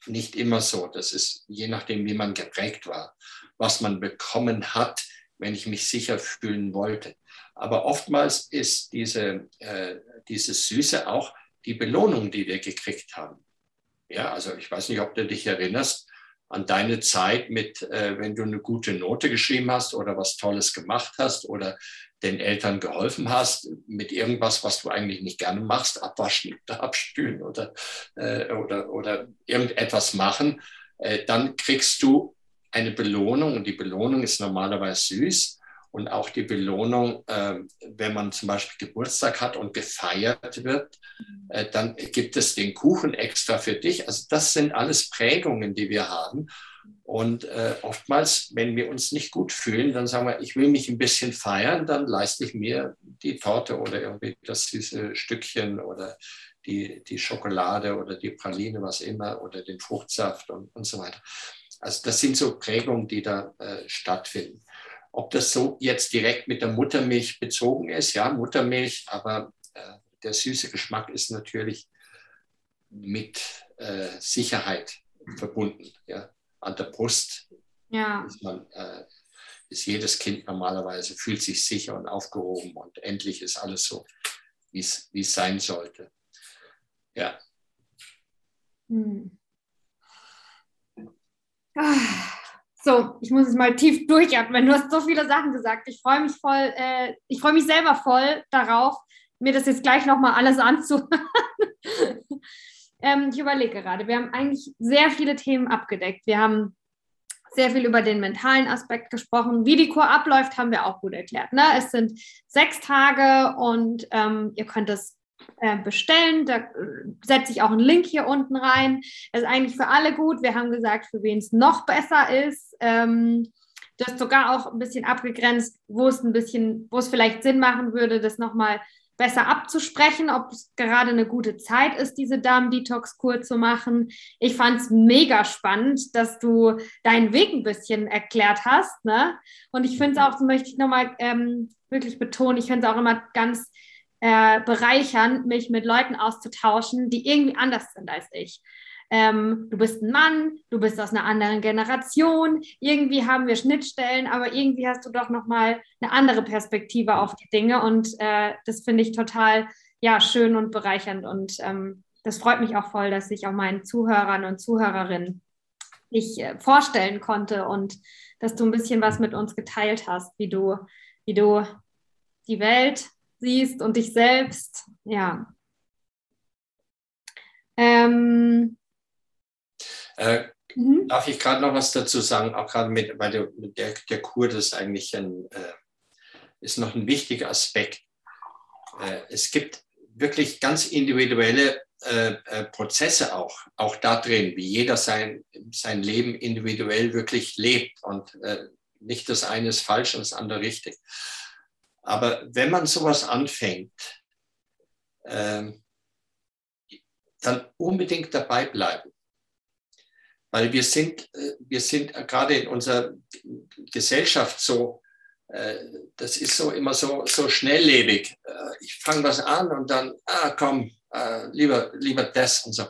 nicht immer so. Das ist je nachdem, wie man geprägt war, was man bekommen hat, wenn ich mich sicher fühlen wollte. Aber oftmals ist diese, äh, diese Süße auch die Belohnung, die wir gekriegt haben. Ja, also ich weiß nicht, ob du dich erinnerst an deine Zeit mit, äh, wenn du eine gute Note geschrieben hast oder was Tolles gemacht hast oder den Eltern geholfen hast mit irgendwas, was du eigentlich nicht gerne machst, abwaschen oder abspülen oder, äh, oder, oder irgendetwas machen, äh, dann kriegst du eine Belohnung und die Belohnung ist normalerweise süß. Und auch die Belohnung, äh, wenn man zum Beispiel Geburtstag hat und gefeiert wird, äh, dann gibt es den Kuchen extra für dich. Also das sind alles Prägungen, die wir haben. Und äh, oftmals, wenn wir uns nicht gut fühlen, dann sagen wir, ich will mich ein bisschen feiern, dann leiste ich mir die Torte oder irgendwie das süße Stückchen oder die, die Schokolade oder die Praline, was immer, oder den Fruchtsaft und, und so weiter. Also das sind so Prägungen, die da äh, stattfinden. Ob das so jetzt direkt mit der Muttermilch bezogen ist, ja, Muttermilch, aber äh, der süße Geschmack ist natürlich mit äh, Sicherheit verbunden. Ja an der Brust ja. ist, man, äh, ist jedes Kind normalerweise, fühlt sich sicher und aufgehoben und endlich ist alles so, wie es sein sollte. Ja. Hm. Ah, so, ich muss jetzt mal tief durchatmen. Du hast so viele Sachen gesagt. Ich freue mich voll, äh, ich freue mich selber voll darauf, mir das jetzt gleich nochmal alles anzuhören. Ähm, ich überlege gerade, wir haben eigentlich sehr viele Themen abgedeckt. Wir haben sehr viel über den mentalen Aspekt gesprochen. Wie die Kur abläuft, haben wir auch gut erklärt. Ne? Es sind sechs Tage und ähm, ihr könnt es bestellen. Da äh, setze ich auch einen Link hier unten rein. Das ist eigentlich für alle gut. Wir haben gesagt, für wen es noch besser ist. Ähm, du hast sogar auch ein bisschen abgegrenzt, wo es ein bisschen, wo es vielleicht Sinn machen würde, das nochmal besser abzusprechen, ob es gerade eine gute Zeit ist, diese Darm-Detox-Kur zu machen. Ich fand es mega spannend, dass du deinen Weg ein bisschen erklärt hast. Ne? Und ich finde es auch, so möchte ich nochmal ähm, wirklich betonen, ich finde es auch immer ganz äh, bereichernd, mich mit Leuten auszutauschen, die irgendwie anders sind als ich. Ähm, du bist ein Mann, du bist aus einer anderen Generation, irgendwie haben wir Schnittstellen, aber irgendwie hast du doch nochmal eine andere Perspektive auf die Dinge und äh, das finde ich total ja, schön und bereichernd und ähm, das freut mich auch voll, dass ich auch meinen Zuhörern und Zuhörerinnen ich äh, vorstellen konnte und dass du ein bisschen was mit uns geteilt hast, wie du, wie du die Welt siehst und dich selbst. Ja. Ähm, äh, mhm. Darf ich gerade noch was dazu sagen? Auch gerade mit, weil der, der, der Kur, das ist eigentlich ein, äh, ist noch ein wichtiger Aspekt. Äh, es gibt wirklich ganz individuelle äh, äh, Prozesse auch, auch da drin, wie jeder sein, sein Leben individuell wirklich lebt und äh, nicht das eine ist falsch und das andere richtig. Aber wenn man sowas anfängt, ähm, dann unbedingt dabei bleiben. Weil wir sind, äh, wir sind gerade in unserer Gesellschaft so, äh, das ist so immer so, so schnelllebig. Äh, ich fange was an und dann, ah komm, lieber, lieber das und so.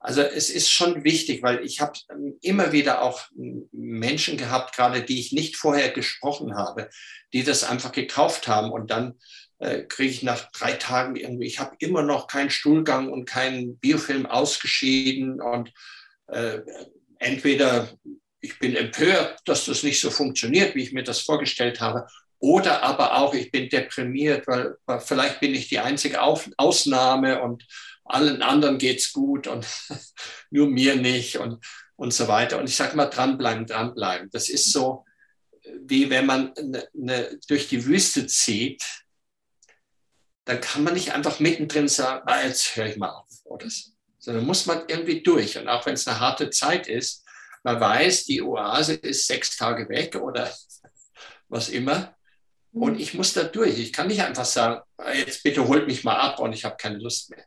Also es ist schon wichtig, weil ich habe ähm, immer wieder auch Menschen gehabt, gerade die ich nicht vorher gesprochen habe, die das einfach gekauft haben und dann äh, kriege ich nach drei Tagen irgendwie, ich habe immer noch keinen Stuhlgang und keinen Biofilm ausgeschieden und äh, entweder ich bin empört, dass das nicht so funktioniert, wie ich mir das vorgestellt habe, oder aber auch ich bin deprimiert, weil, weil vielleicht bin ich die einzige Auf Ausnahme und allen anderen geht's gut und nur mir nicht und, und so weiter. Und ich sage mal, dranbleiben, dranbleiben. Das ist so, wie wenn man eine, eine, durch die Wüste zieht, dann kann man nicht einfach mittendrin sagen, ah, jetzt höre ich mal auf oder so sondern muss man irgendwie durch. Und auch wenn es eine harte Zeit ist, man weiß, die Oase ist sechs Tage weg oder was immer. Und mhm. ich muss da durch. Ich kann nicht einfach sagen, ah, jetzt bitte holt mich mal ab und ich habe keine Lust mehr.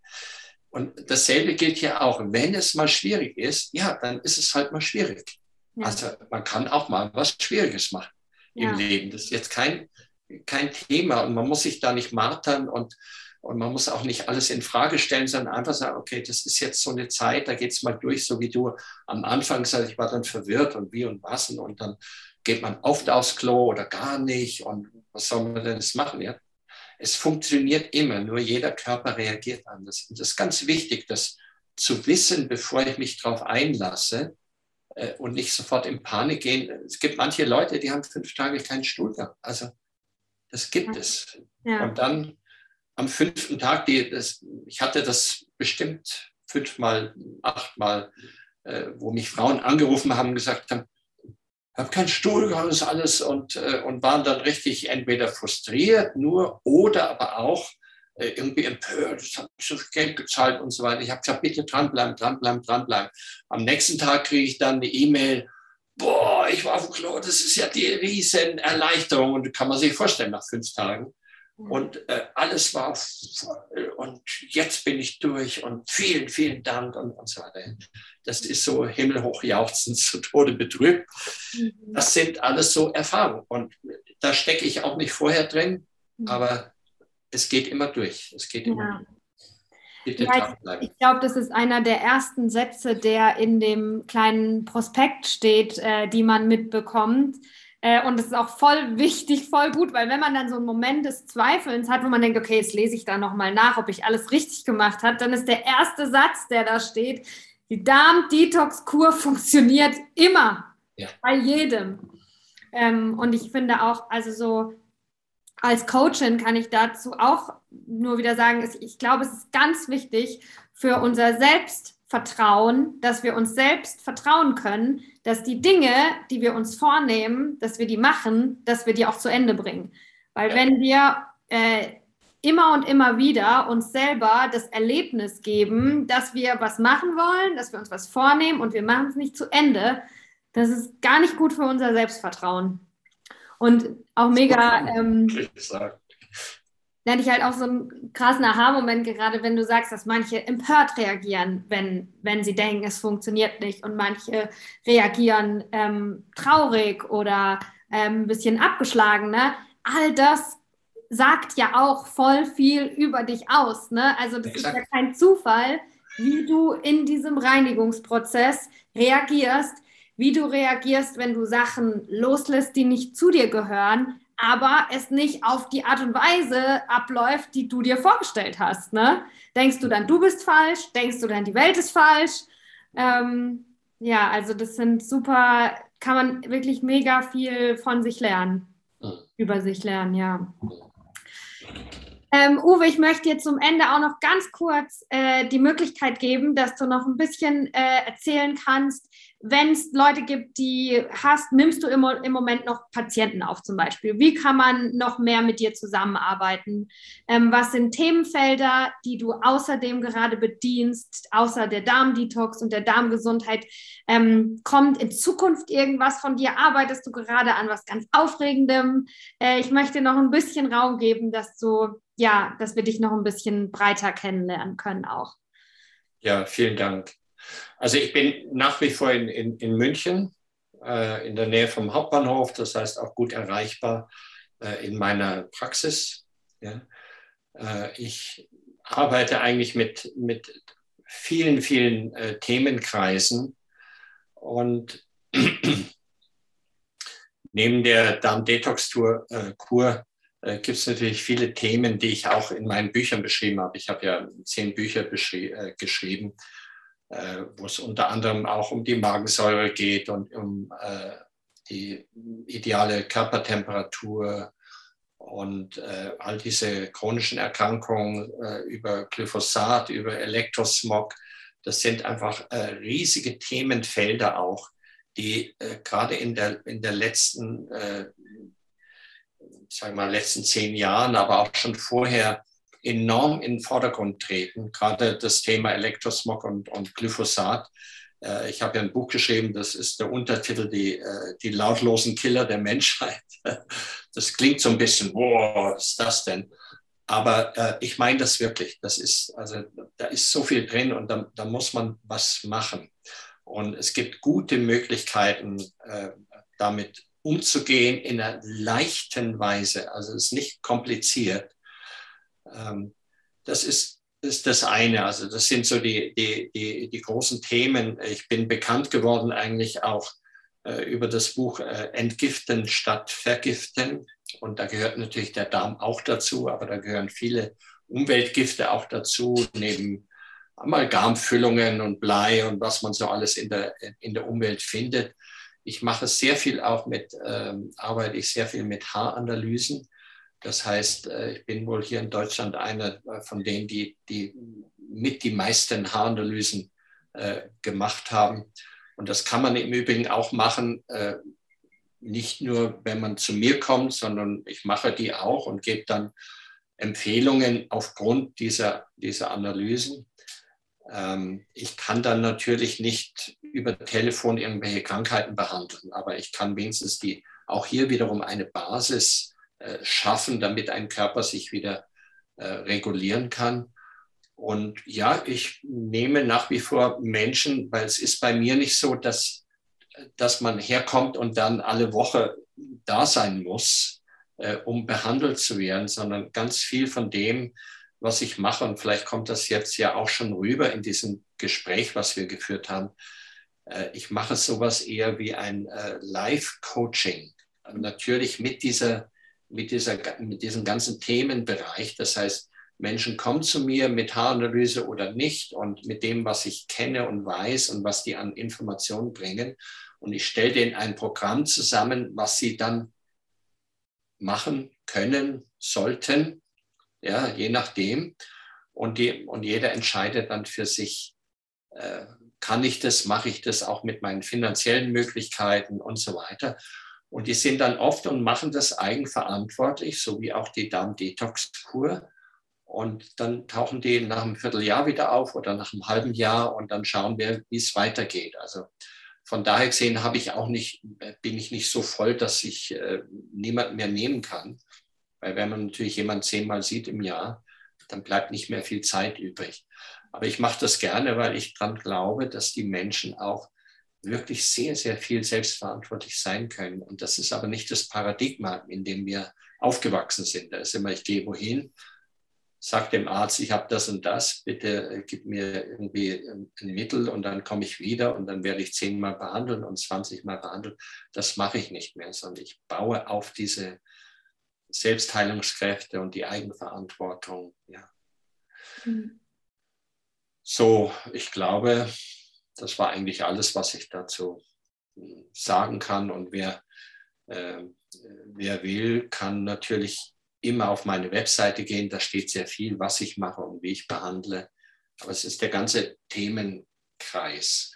Und dasselbe gilt hier auch. Wenn es mal schwierig ist, ja, dann ist es halt mal schwierig. Ja. Also man kann auch mal was Schwieriges machen ja. im Leben. Das ist jetzt kein, kein Thema und man muss sich da nicht martern und und man muss auch nicht alles in Frage stellen, sondern einfach sagen, okay, das ist jetzt so eine Zeit, da geht es mal durch, so wie du am Anfang sagst, ich war dann verwirrt und wie und was. Und dann geht man oft aufs Klo oder gar nicht. Und was soll man denn jetzt machen? Ja? Es funktioniert immer, nur jeder Körper reagiert anders. Und das ist ganz wichtig, das zu wissen, bevor ich mich darauf einlasse äh, und nicht sofort in Panik gehen. Es gibt manche Leute, die haben fünf Tage keinen Stuhlgang. Also das gibt es. Ja. Und dann am fünften Tag, die, das, ich hatte das bestimmt fünfmal, achtmal, äh, wo mich Frauen angerufen haben und gesagt haben, habe keinen Stuhlgang, ist alles und, äh, und waren dann richtig entweder frustriert nur oder aber auch äh, irgendwie empört, ich habe so viel Geld gezahlt und so weiter. Ich habe gesagt, bitte dranbleiben, dranbleiben, dranbleiben. Am nächsten Tag kriege ich dann eine E-Mail, ich war auf dem Klo, das ist ja die riesen Erleichterung und kann man sich vorstellen nach fünf Tagen. Und äh, alles war und jetzt bin ich durch und vielen, vielen Dank und, und so weiter. Das ist so himmelhoch jauchzend zu Tode betrübt. Mhm. Das sind alles so Erfahrungen und da stecke ich auch nicht vorher drin, mhm. aber es geht immer durch. Es geht immer ja. durch. Ja, ich, ich glaube, das ist einer der ersten Sätze, der in dem kleinen Prospekt steht, äh, die man mitbekommt. Äh, und das ist auch voll wichtig, voll gut, weil wenn man dann so einen Moment des Zweifelns hat, wo man denkt, okay, jetzt lese ich da nochmal nach, ob ich alles richtig gemacht habe, dann ist der erste Satz, der da steht, die Darm-Detox-Kur funktioniert immer, ja. bei jedem. Ähm, und ich finde auch, also so als Coachin kann ich dazu auch nur wieder sagen, ich glaube, es ist ganz wichtig für unser Selbstvertrauen, dass wir uns selbst vertrauen können, dass die Dinge, die wir uns vornehmen, dass wir die machen, dass wir die auch zu Ende bringen. Weil ja. wenn wir äh, immer und immer wieder uns selber das Erlebnis geben, dass wir was machen wollen, dass wir uns was vornehmen und wir machen es nicht zu Ende, das ist gar nicht gut für unser Selbstvertrauen. Und auch mega. Ähm, da hatte ich halt auch so einen krassen Aha-Moment gerade, wenn du sagst, dass manche empört reagieren, wenn, wenn sie denken, es funktioniert nicht. Und manche reagieren ähm, traurig oder ähm, ein bisschen abgeschlagen. Ne? All das sagt ja auch voll viel über dich aus. Ne? Also das Exakt. ist ja kein Zufall, wie du in diesem Reinigungsprozess reagierst, wie du reagierst, wenn du Sachen loslässt, die nicht zu dir gehören, aber es nicht auf die Art und Weise abläuft, die du dir vorgestellt hast. Ne? Denkst du dann, du bist falsch? Denkst du dann, die Welt ist falsch? Ähm, ja, also das sind super, kann man wirklich mega viel von sich lernen, über sich lernen, ja. Ähm, Uwe, ich möchte dir zum Ende auch noch ganz kurz äh, die Möglichkeit geben, dass du noch ein bisschen äh, erzählen kannst, wenn es Leute gibt, die hast, nimmst du immer im Moment noch Patienten auf zum Beispiel? Wie kann man noch mehr mit dir zusammenarbeiten? Ähm, was sind Themenfelder, die du außerdem gerade bedienst, außer der Darmdetox und der Darmgesundheit? Ähm, kommt in Zukunft irgendwas von dir? Arbeitest du gerade an was ganz Aufregendem? Äh, ich möchte noch ein bisschen Raum geben, dass du, ja, dass wir dich noch ein bisschen breiter kennenlernen können auch. Ja, vielen Dank. Also ich bin nach wie vor in, in, in München, äh, in der Nähe vom Hauptbahnhof, das heißt auch gut erreichbar äh, in meiner Praxis. Ja. Äh, ich arbeite eigentlich mit, mit vielen, vielen äh, Themenkreisen und neben der Darm-Detox-Kur äh, gibt es natürlich viele Themen, die ich auch in meinen Büchern beschrieben habe. Ich habe ja zehn Bücher äh, geschrieben äh, wo es unter anderem auch um die Magensäure geht und um äh, die ideale Körpertemperatur und äh, all diese chronischen Erkrankungen äh, über Glyphosat, über Elektrosmog. Das sind einfach äh, riesige Themenfelder auch, die äh, gerade in der, in der letzten, sagen wir mal, letzten zehn Jahren, aber auch schon vorher enorm in den Vordergrund treten, gerade das Thema Elektrosmog und, und Glyphosat. Äh, ich habe ja ein Buch geschrieben, das ist der Untertitel, die, äh, die lautlosen Killer der Menschheit. Das klingt so ein bisschen, boah, was ist das denn? Aber äh, ich meine das wirklich. Das ist, also da ist so viel drin und da, da muss man was machen. Und es gibt gute Möglichkeiten, äh, damit umzugehen in einer leichten Weise. Also es ist nicht kompliziert. Ähm, das ist, ist das eine. Also das sind so die, die, die, die großen Themen. Ich bin bekannt geworden eigentlich auch äh, über das Buch äh, Entgiften statt Vergiften. Und da gehört natürlich der Darm auch dazu, aber da gehören viele Umweltgifte auch dazu, neben Amalgamfüllungen und Blei und was man so alles in der, in der Umwelt findet. Ich mache sehr viel auch mit, ähm, arbeite ich sehr viel mit Haaranalysen. Das heißt, äh, ich bin wohl hier in Deutschland einer äh, von denen, die, die mit die meisten Haaranalysen äh, gemacht haben. Und das kann man im Übrigen auch machen, äh, nicht nur, wenn man zu mir kommt, sondern ich mache die auch und gebe dann Empfehlungen aufgrund dieser, dieser Analysen. Ähm, ich kann dann natürlich nicht über Telefon irgendwelche Krankheiten behandeln, aber ich kann wenigstens die auch hier wiederum eine Basis schaffen, damit ein Körper sich wieder äh, regulieren kann. Und ja, ich nehme nach wie vor Menschen, weil es ist bei mir nicht so, dass, dass man herkommt und dann alle Woche da sein muss, äh, um behandelt zu werden, sondern ganz viel von dem, was ich mache, und vielleicht kommt das jetzt ja auch schon rüber in diesem Gespräch, was wir geführt haben, äh, ich mache sowas eher wie ein äh, Live-Coaching. Natürlich mit, dieser, mit, dieser, mit diesem ganzen Themenbereich. Das heißt, Menschen kommen zu mir mit Haaranalyse oder nicht und mit dem, was ich kenne und weiß und was die an Informationen bringen. Und ich stelle denen ein Programm zusammen, was sie dann machen können, sollten, ja, je nachdem. Und, die, und jeder entscheidet dann für sich, äh, kann ich das, mache ich das auch mit meinen finanziellen Möglichkeiten und so weiter. Und die sind dann oft und machen das eigenverantwortlich, so wie auch die Darm-Detox-Kur. Und dann tauchen die nach einem Vierteljahr wieder auf oder nach einem halben Jahr und dann schauen wir, wie es weitergeht. Also von daher gesehen habe ich auch nicht, bin ich nicht so voll, dass ich äh, niemanden mehr nehmen kann. Weil wenn man natürlich jemanden zehnmal sieht im Jahr, dann bleibt nicht mehr viel Zeit übrig. Aber ich mache das gerne, weil ich daran glaube, dass die Menschen auch wirklich sehr, sehr viel selbstverantwortlich sein können. Und das ist aber nicht das Paradigma, in dem wir aufgewachsen sind. Da ist immer, ich gehe wohin sagt dem Arzt, ich habe das und das, bitte äh, gib mir irgendwie ein Mittel und dann komme ich wieder und dann werde ich zehnmal behandeln und 20 Mal behandeln. Das mache ich nicht mehr, sondern ich baue auf diese Selbstheilungskräfte und die Eigenverantwortung. Ja. Mhm. So, ich glaube, das war eigentlich alles, was ich dazu hm, sagen kann. Und wer, äh, wer will, kann natürlich immer auf meine Webseite gehen, da steht sehr viel, was ich mache und wie ich behandle. Aber es ist der ganze Themenkreis,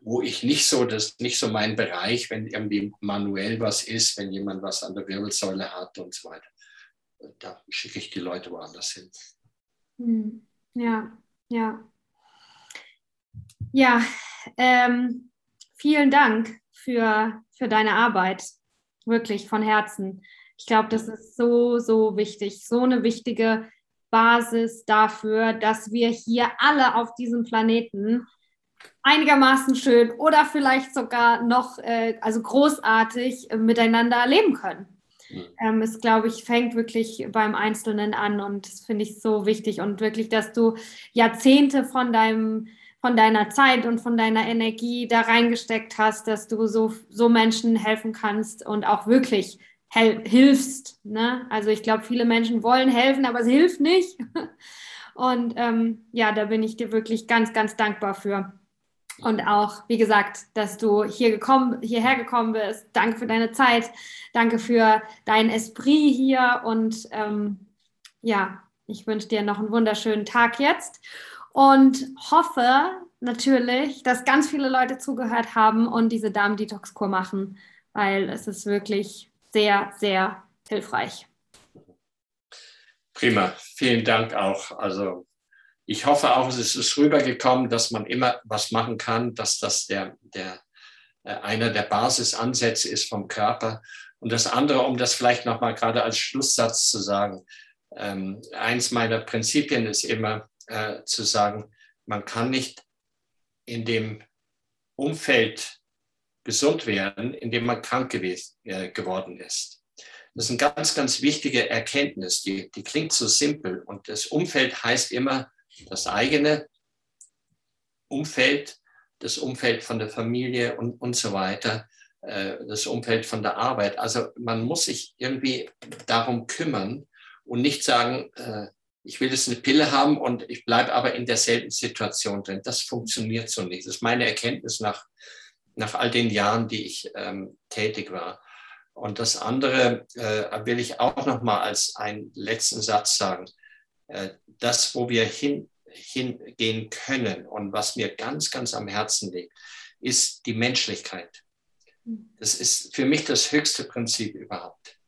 wo ich nicht so, das nicht so mein Bereich, wenn irgendwie manuell was ist, wenn jemand was an der Wirbelsäule hat und so weiter. Da schicke ich die Leute woanders hin. Hm. Ja, ja. Ja, ähm, vielen Dank für, für deine Arbeit, wirklich von Herzen. Ich glaube, das ist so, so wichtig, so eine wichtige Basis dafür, dass wir hier alle auf diesem Planeten einigermaßen schön oder vielleicht sogar noch, äh, also großartig äh, miteinander leben können. Ähm, es, glaube ich, fängt wirklich beim Einzelnen an und das finde ich so wichtig und wirklich, dass du Jahrzehnte von deinem von deiner Zeit und von deiner Energie da reingesteckt hast, dass du so, so Menschen helfen kannst und auch wirklich hilfst. Ne? Also ich glaube, viele Menschen wollen helfen, aber es hilft nicht. Und ähm, ja, da bin ich dir wirklich ganz, ganz dankbar für. Und auch, wie gesagt, dass du hier gekommen, hierher gekommen bist. Danke für deine Zeit. Danke für dein Esprit hier. Und ähm, ja, ich wünsche dir noch einen wunderschönen Tag jetzt und hoffe natürlich, dass ganz viele Leute zugehört haben und diese Darm-Detox-Kur machen, weil es ist wirklich sehr, sehr hilfreich. Prima, vielen Dank auch. Also ich hoffe auch, es ist rübergekommen, dass man immer was machen kann, dass das der, der, äh, einer der Basisansätze ist vom Körper. Und das andere, um das vielleicht nochmal gerade als Schlusssatz zu sagen, ähm, eins meiner Prinzipien ist immer äh, zu sagen, man kann nicht in dem Umfeld gesund werden, indem man krank gewesen, äh, geworden ist. Das ist eine ganz, ganz wichtige Erkenntnis, die, die klingt so simpel. Und das Umfeld heißt immer das eigene Umfeld, das Umfeld von der Familie und, und so weiter, äh, das Umfeld von der Arbeit. Also man muss sich irgendwie darum kümmern und nicht sagen, äh, ich will jetzt eine Pille haben und ich bleibe aber in derselben Situation drin. Das funktioniert so nicht. Das ist meine Erkenntnis nach nach all den Jahren, die ich ähm, tätig war. Und das andere äh, will ich auch noch mal als einen letzten Satz sagen. Äh, das, wo wir hin, hingehen können und was mir ganz, ganz am Herzen liegt, ist die Menschlichkeit. Das ist für mich das höchste Prinzip überhaupt.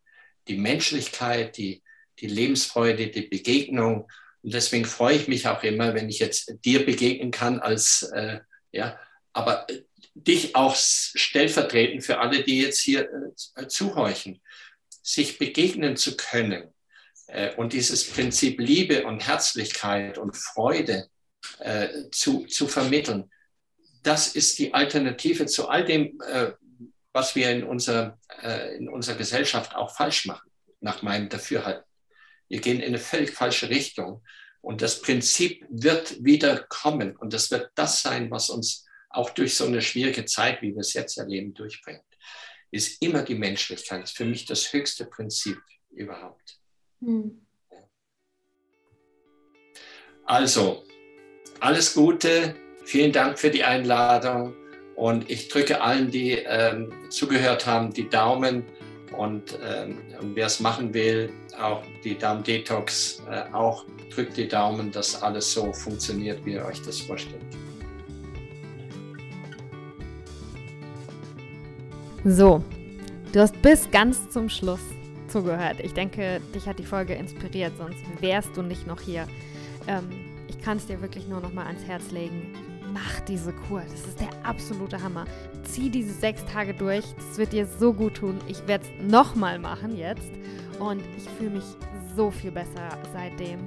Die Menschlichkeit, die, die Lebensfreude, die Begegnung Und deswegen freue ich mich auch immer, wenn ich jetzt dir begegnen kann als, äh, ja, aber äh, dich auch stellvertretend für alle, die jetzt hier äh, zuhorchen, sich begegnen zu können äh, und dieses Prinzip Liebe und Herzlichkeit und Freude äh, zu, zu vermitteln. Das ist die Alternative zu all dem, äh, was wir in, unser, äh, in unserer Gesellschaft auch falsch machen, nach meinem Dafürhalten. Wir gehen in eine völlig falsche Richtung. Und das Prinzip wird wieder kommen. Und das wird das sein, was uns auch durch so eine schwierige Zeit, wie wir es jetzt erleben, durchbringt. Ist immer die Menschlichkeit. Ist für mich das höchste Prinzip überhaupt. Hm. Also, alles Gute. Vielen Dank für die Einladung. Und ich drücke allen, die ähm, zugehört haben, die Daumen. Und ähm, wer es machen will, auch die Darm-Detox, äh, auch drückt die Daumen, dass alles so funktioniert, wie ihr euch das vorstellt. So, du hast bis ganz zum Schluss zugehört. Ich denke, dich hat die Folge inspiriert, sonst wärst du nicht noch hier. Ähm, ich kann es dir wirklich nur noch mal ans Herz legen mach diese Kur. Das ist der absolute Hammer. Zieh diese sechs Tage durch. Das wird dir so gut tun. Ich werde es nochmal machen jetzt. Und ich fühle mich so viel besser seitdem.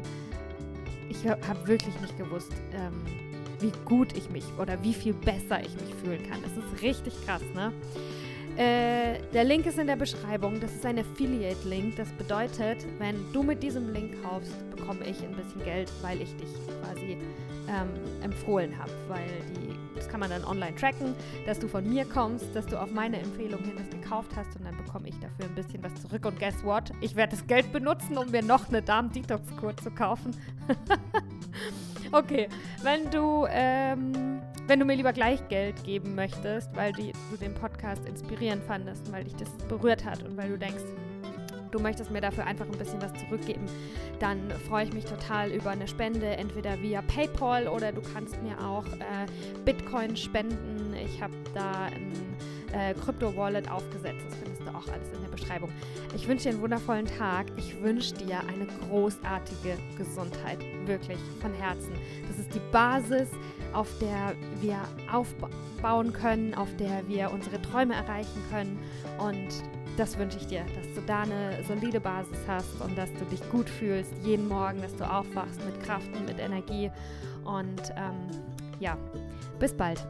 Ich habe wirklich nicht gewusst, ähm, wie gut ich mich oder wie viel besser ich mich fühlen kann. Das ist richtig krass, ne? Äh, der Link ist in der Beschreibung. Das ist ein Affiliate-Link. Das bedeutet, wenn du mit diesem Link kaufst, bekomme ich ein bisschen Geld, weil ich dich quasi ähm, empfohlen habe. Weil die, das kann man dann online tracken, dass du von mir kommst, dass du auf meine Empfehlung hin das gekauft hast und dann bekomme ich dafür ein bisschen was zurück. Und guess what? Ich werde das Geld benutzen, um mir noch eine Darm-Detox-Kur zu kaufen. okay, wenn du. Ähm, wenn du mir lieber gleich Geld geben möchtest, weil du den Podcast inspirierend fandest weil dich das berührt hat und weil du denkst, du möchtest mir dafür einfach ein bisschen was zurückgeben, dann freue ich mich total über eine Spende, entweder via PayPal oder du kannst mir auch äh, Bitcoin spenden. Ich habe da ein äh, Krypto-Wallet aufgesetzt. Das findest du auch alles in der Beschreibung. Ich wünsche dir einen wundervollen Tag. Ich wünsche dir eine großartige Gesundheit. Wirklich von Herzen. Das ist die Basis, auf der wir aufbauen können, auf der wir unsere Träume erreichen können. Und das wünsche ich dir, dass du da eine solide Basis hast und dass du dich gut fühlst jeden Morgen, dass du aufwachst mit Kraft und mit Energie. Und ähm, ja, bis bald.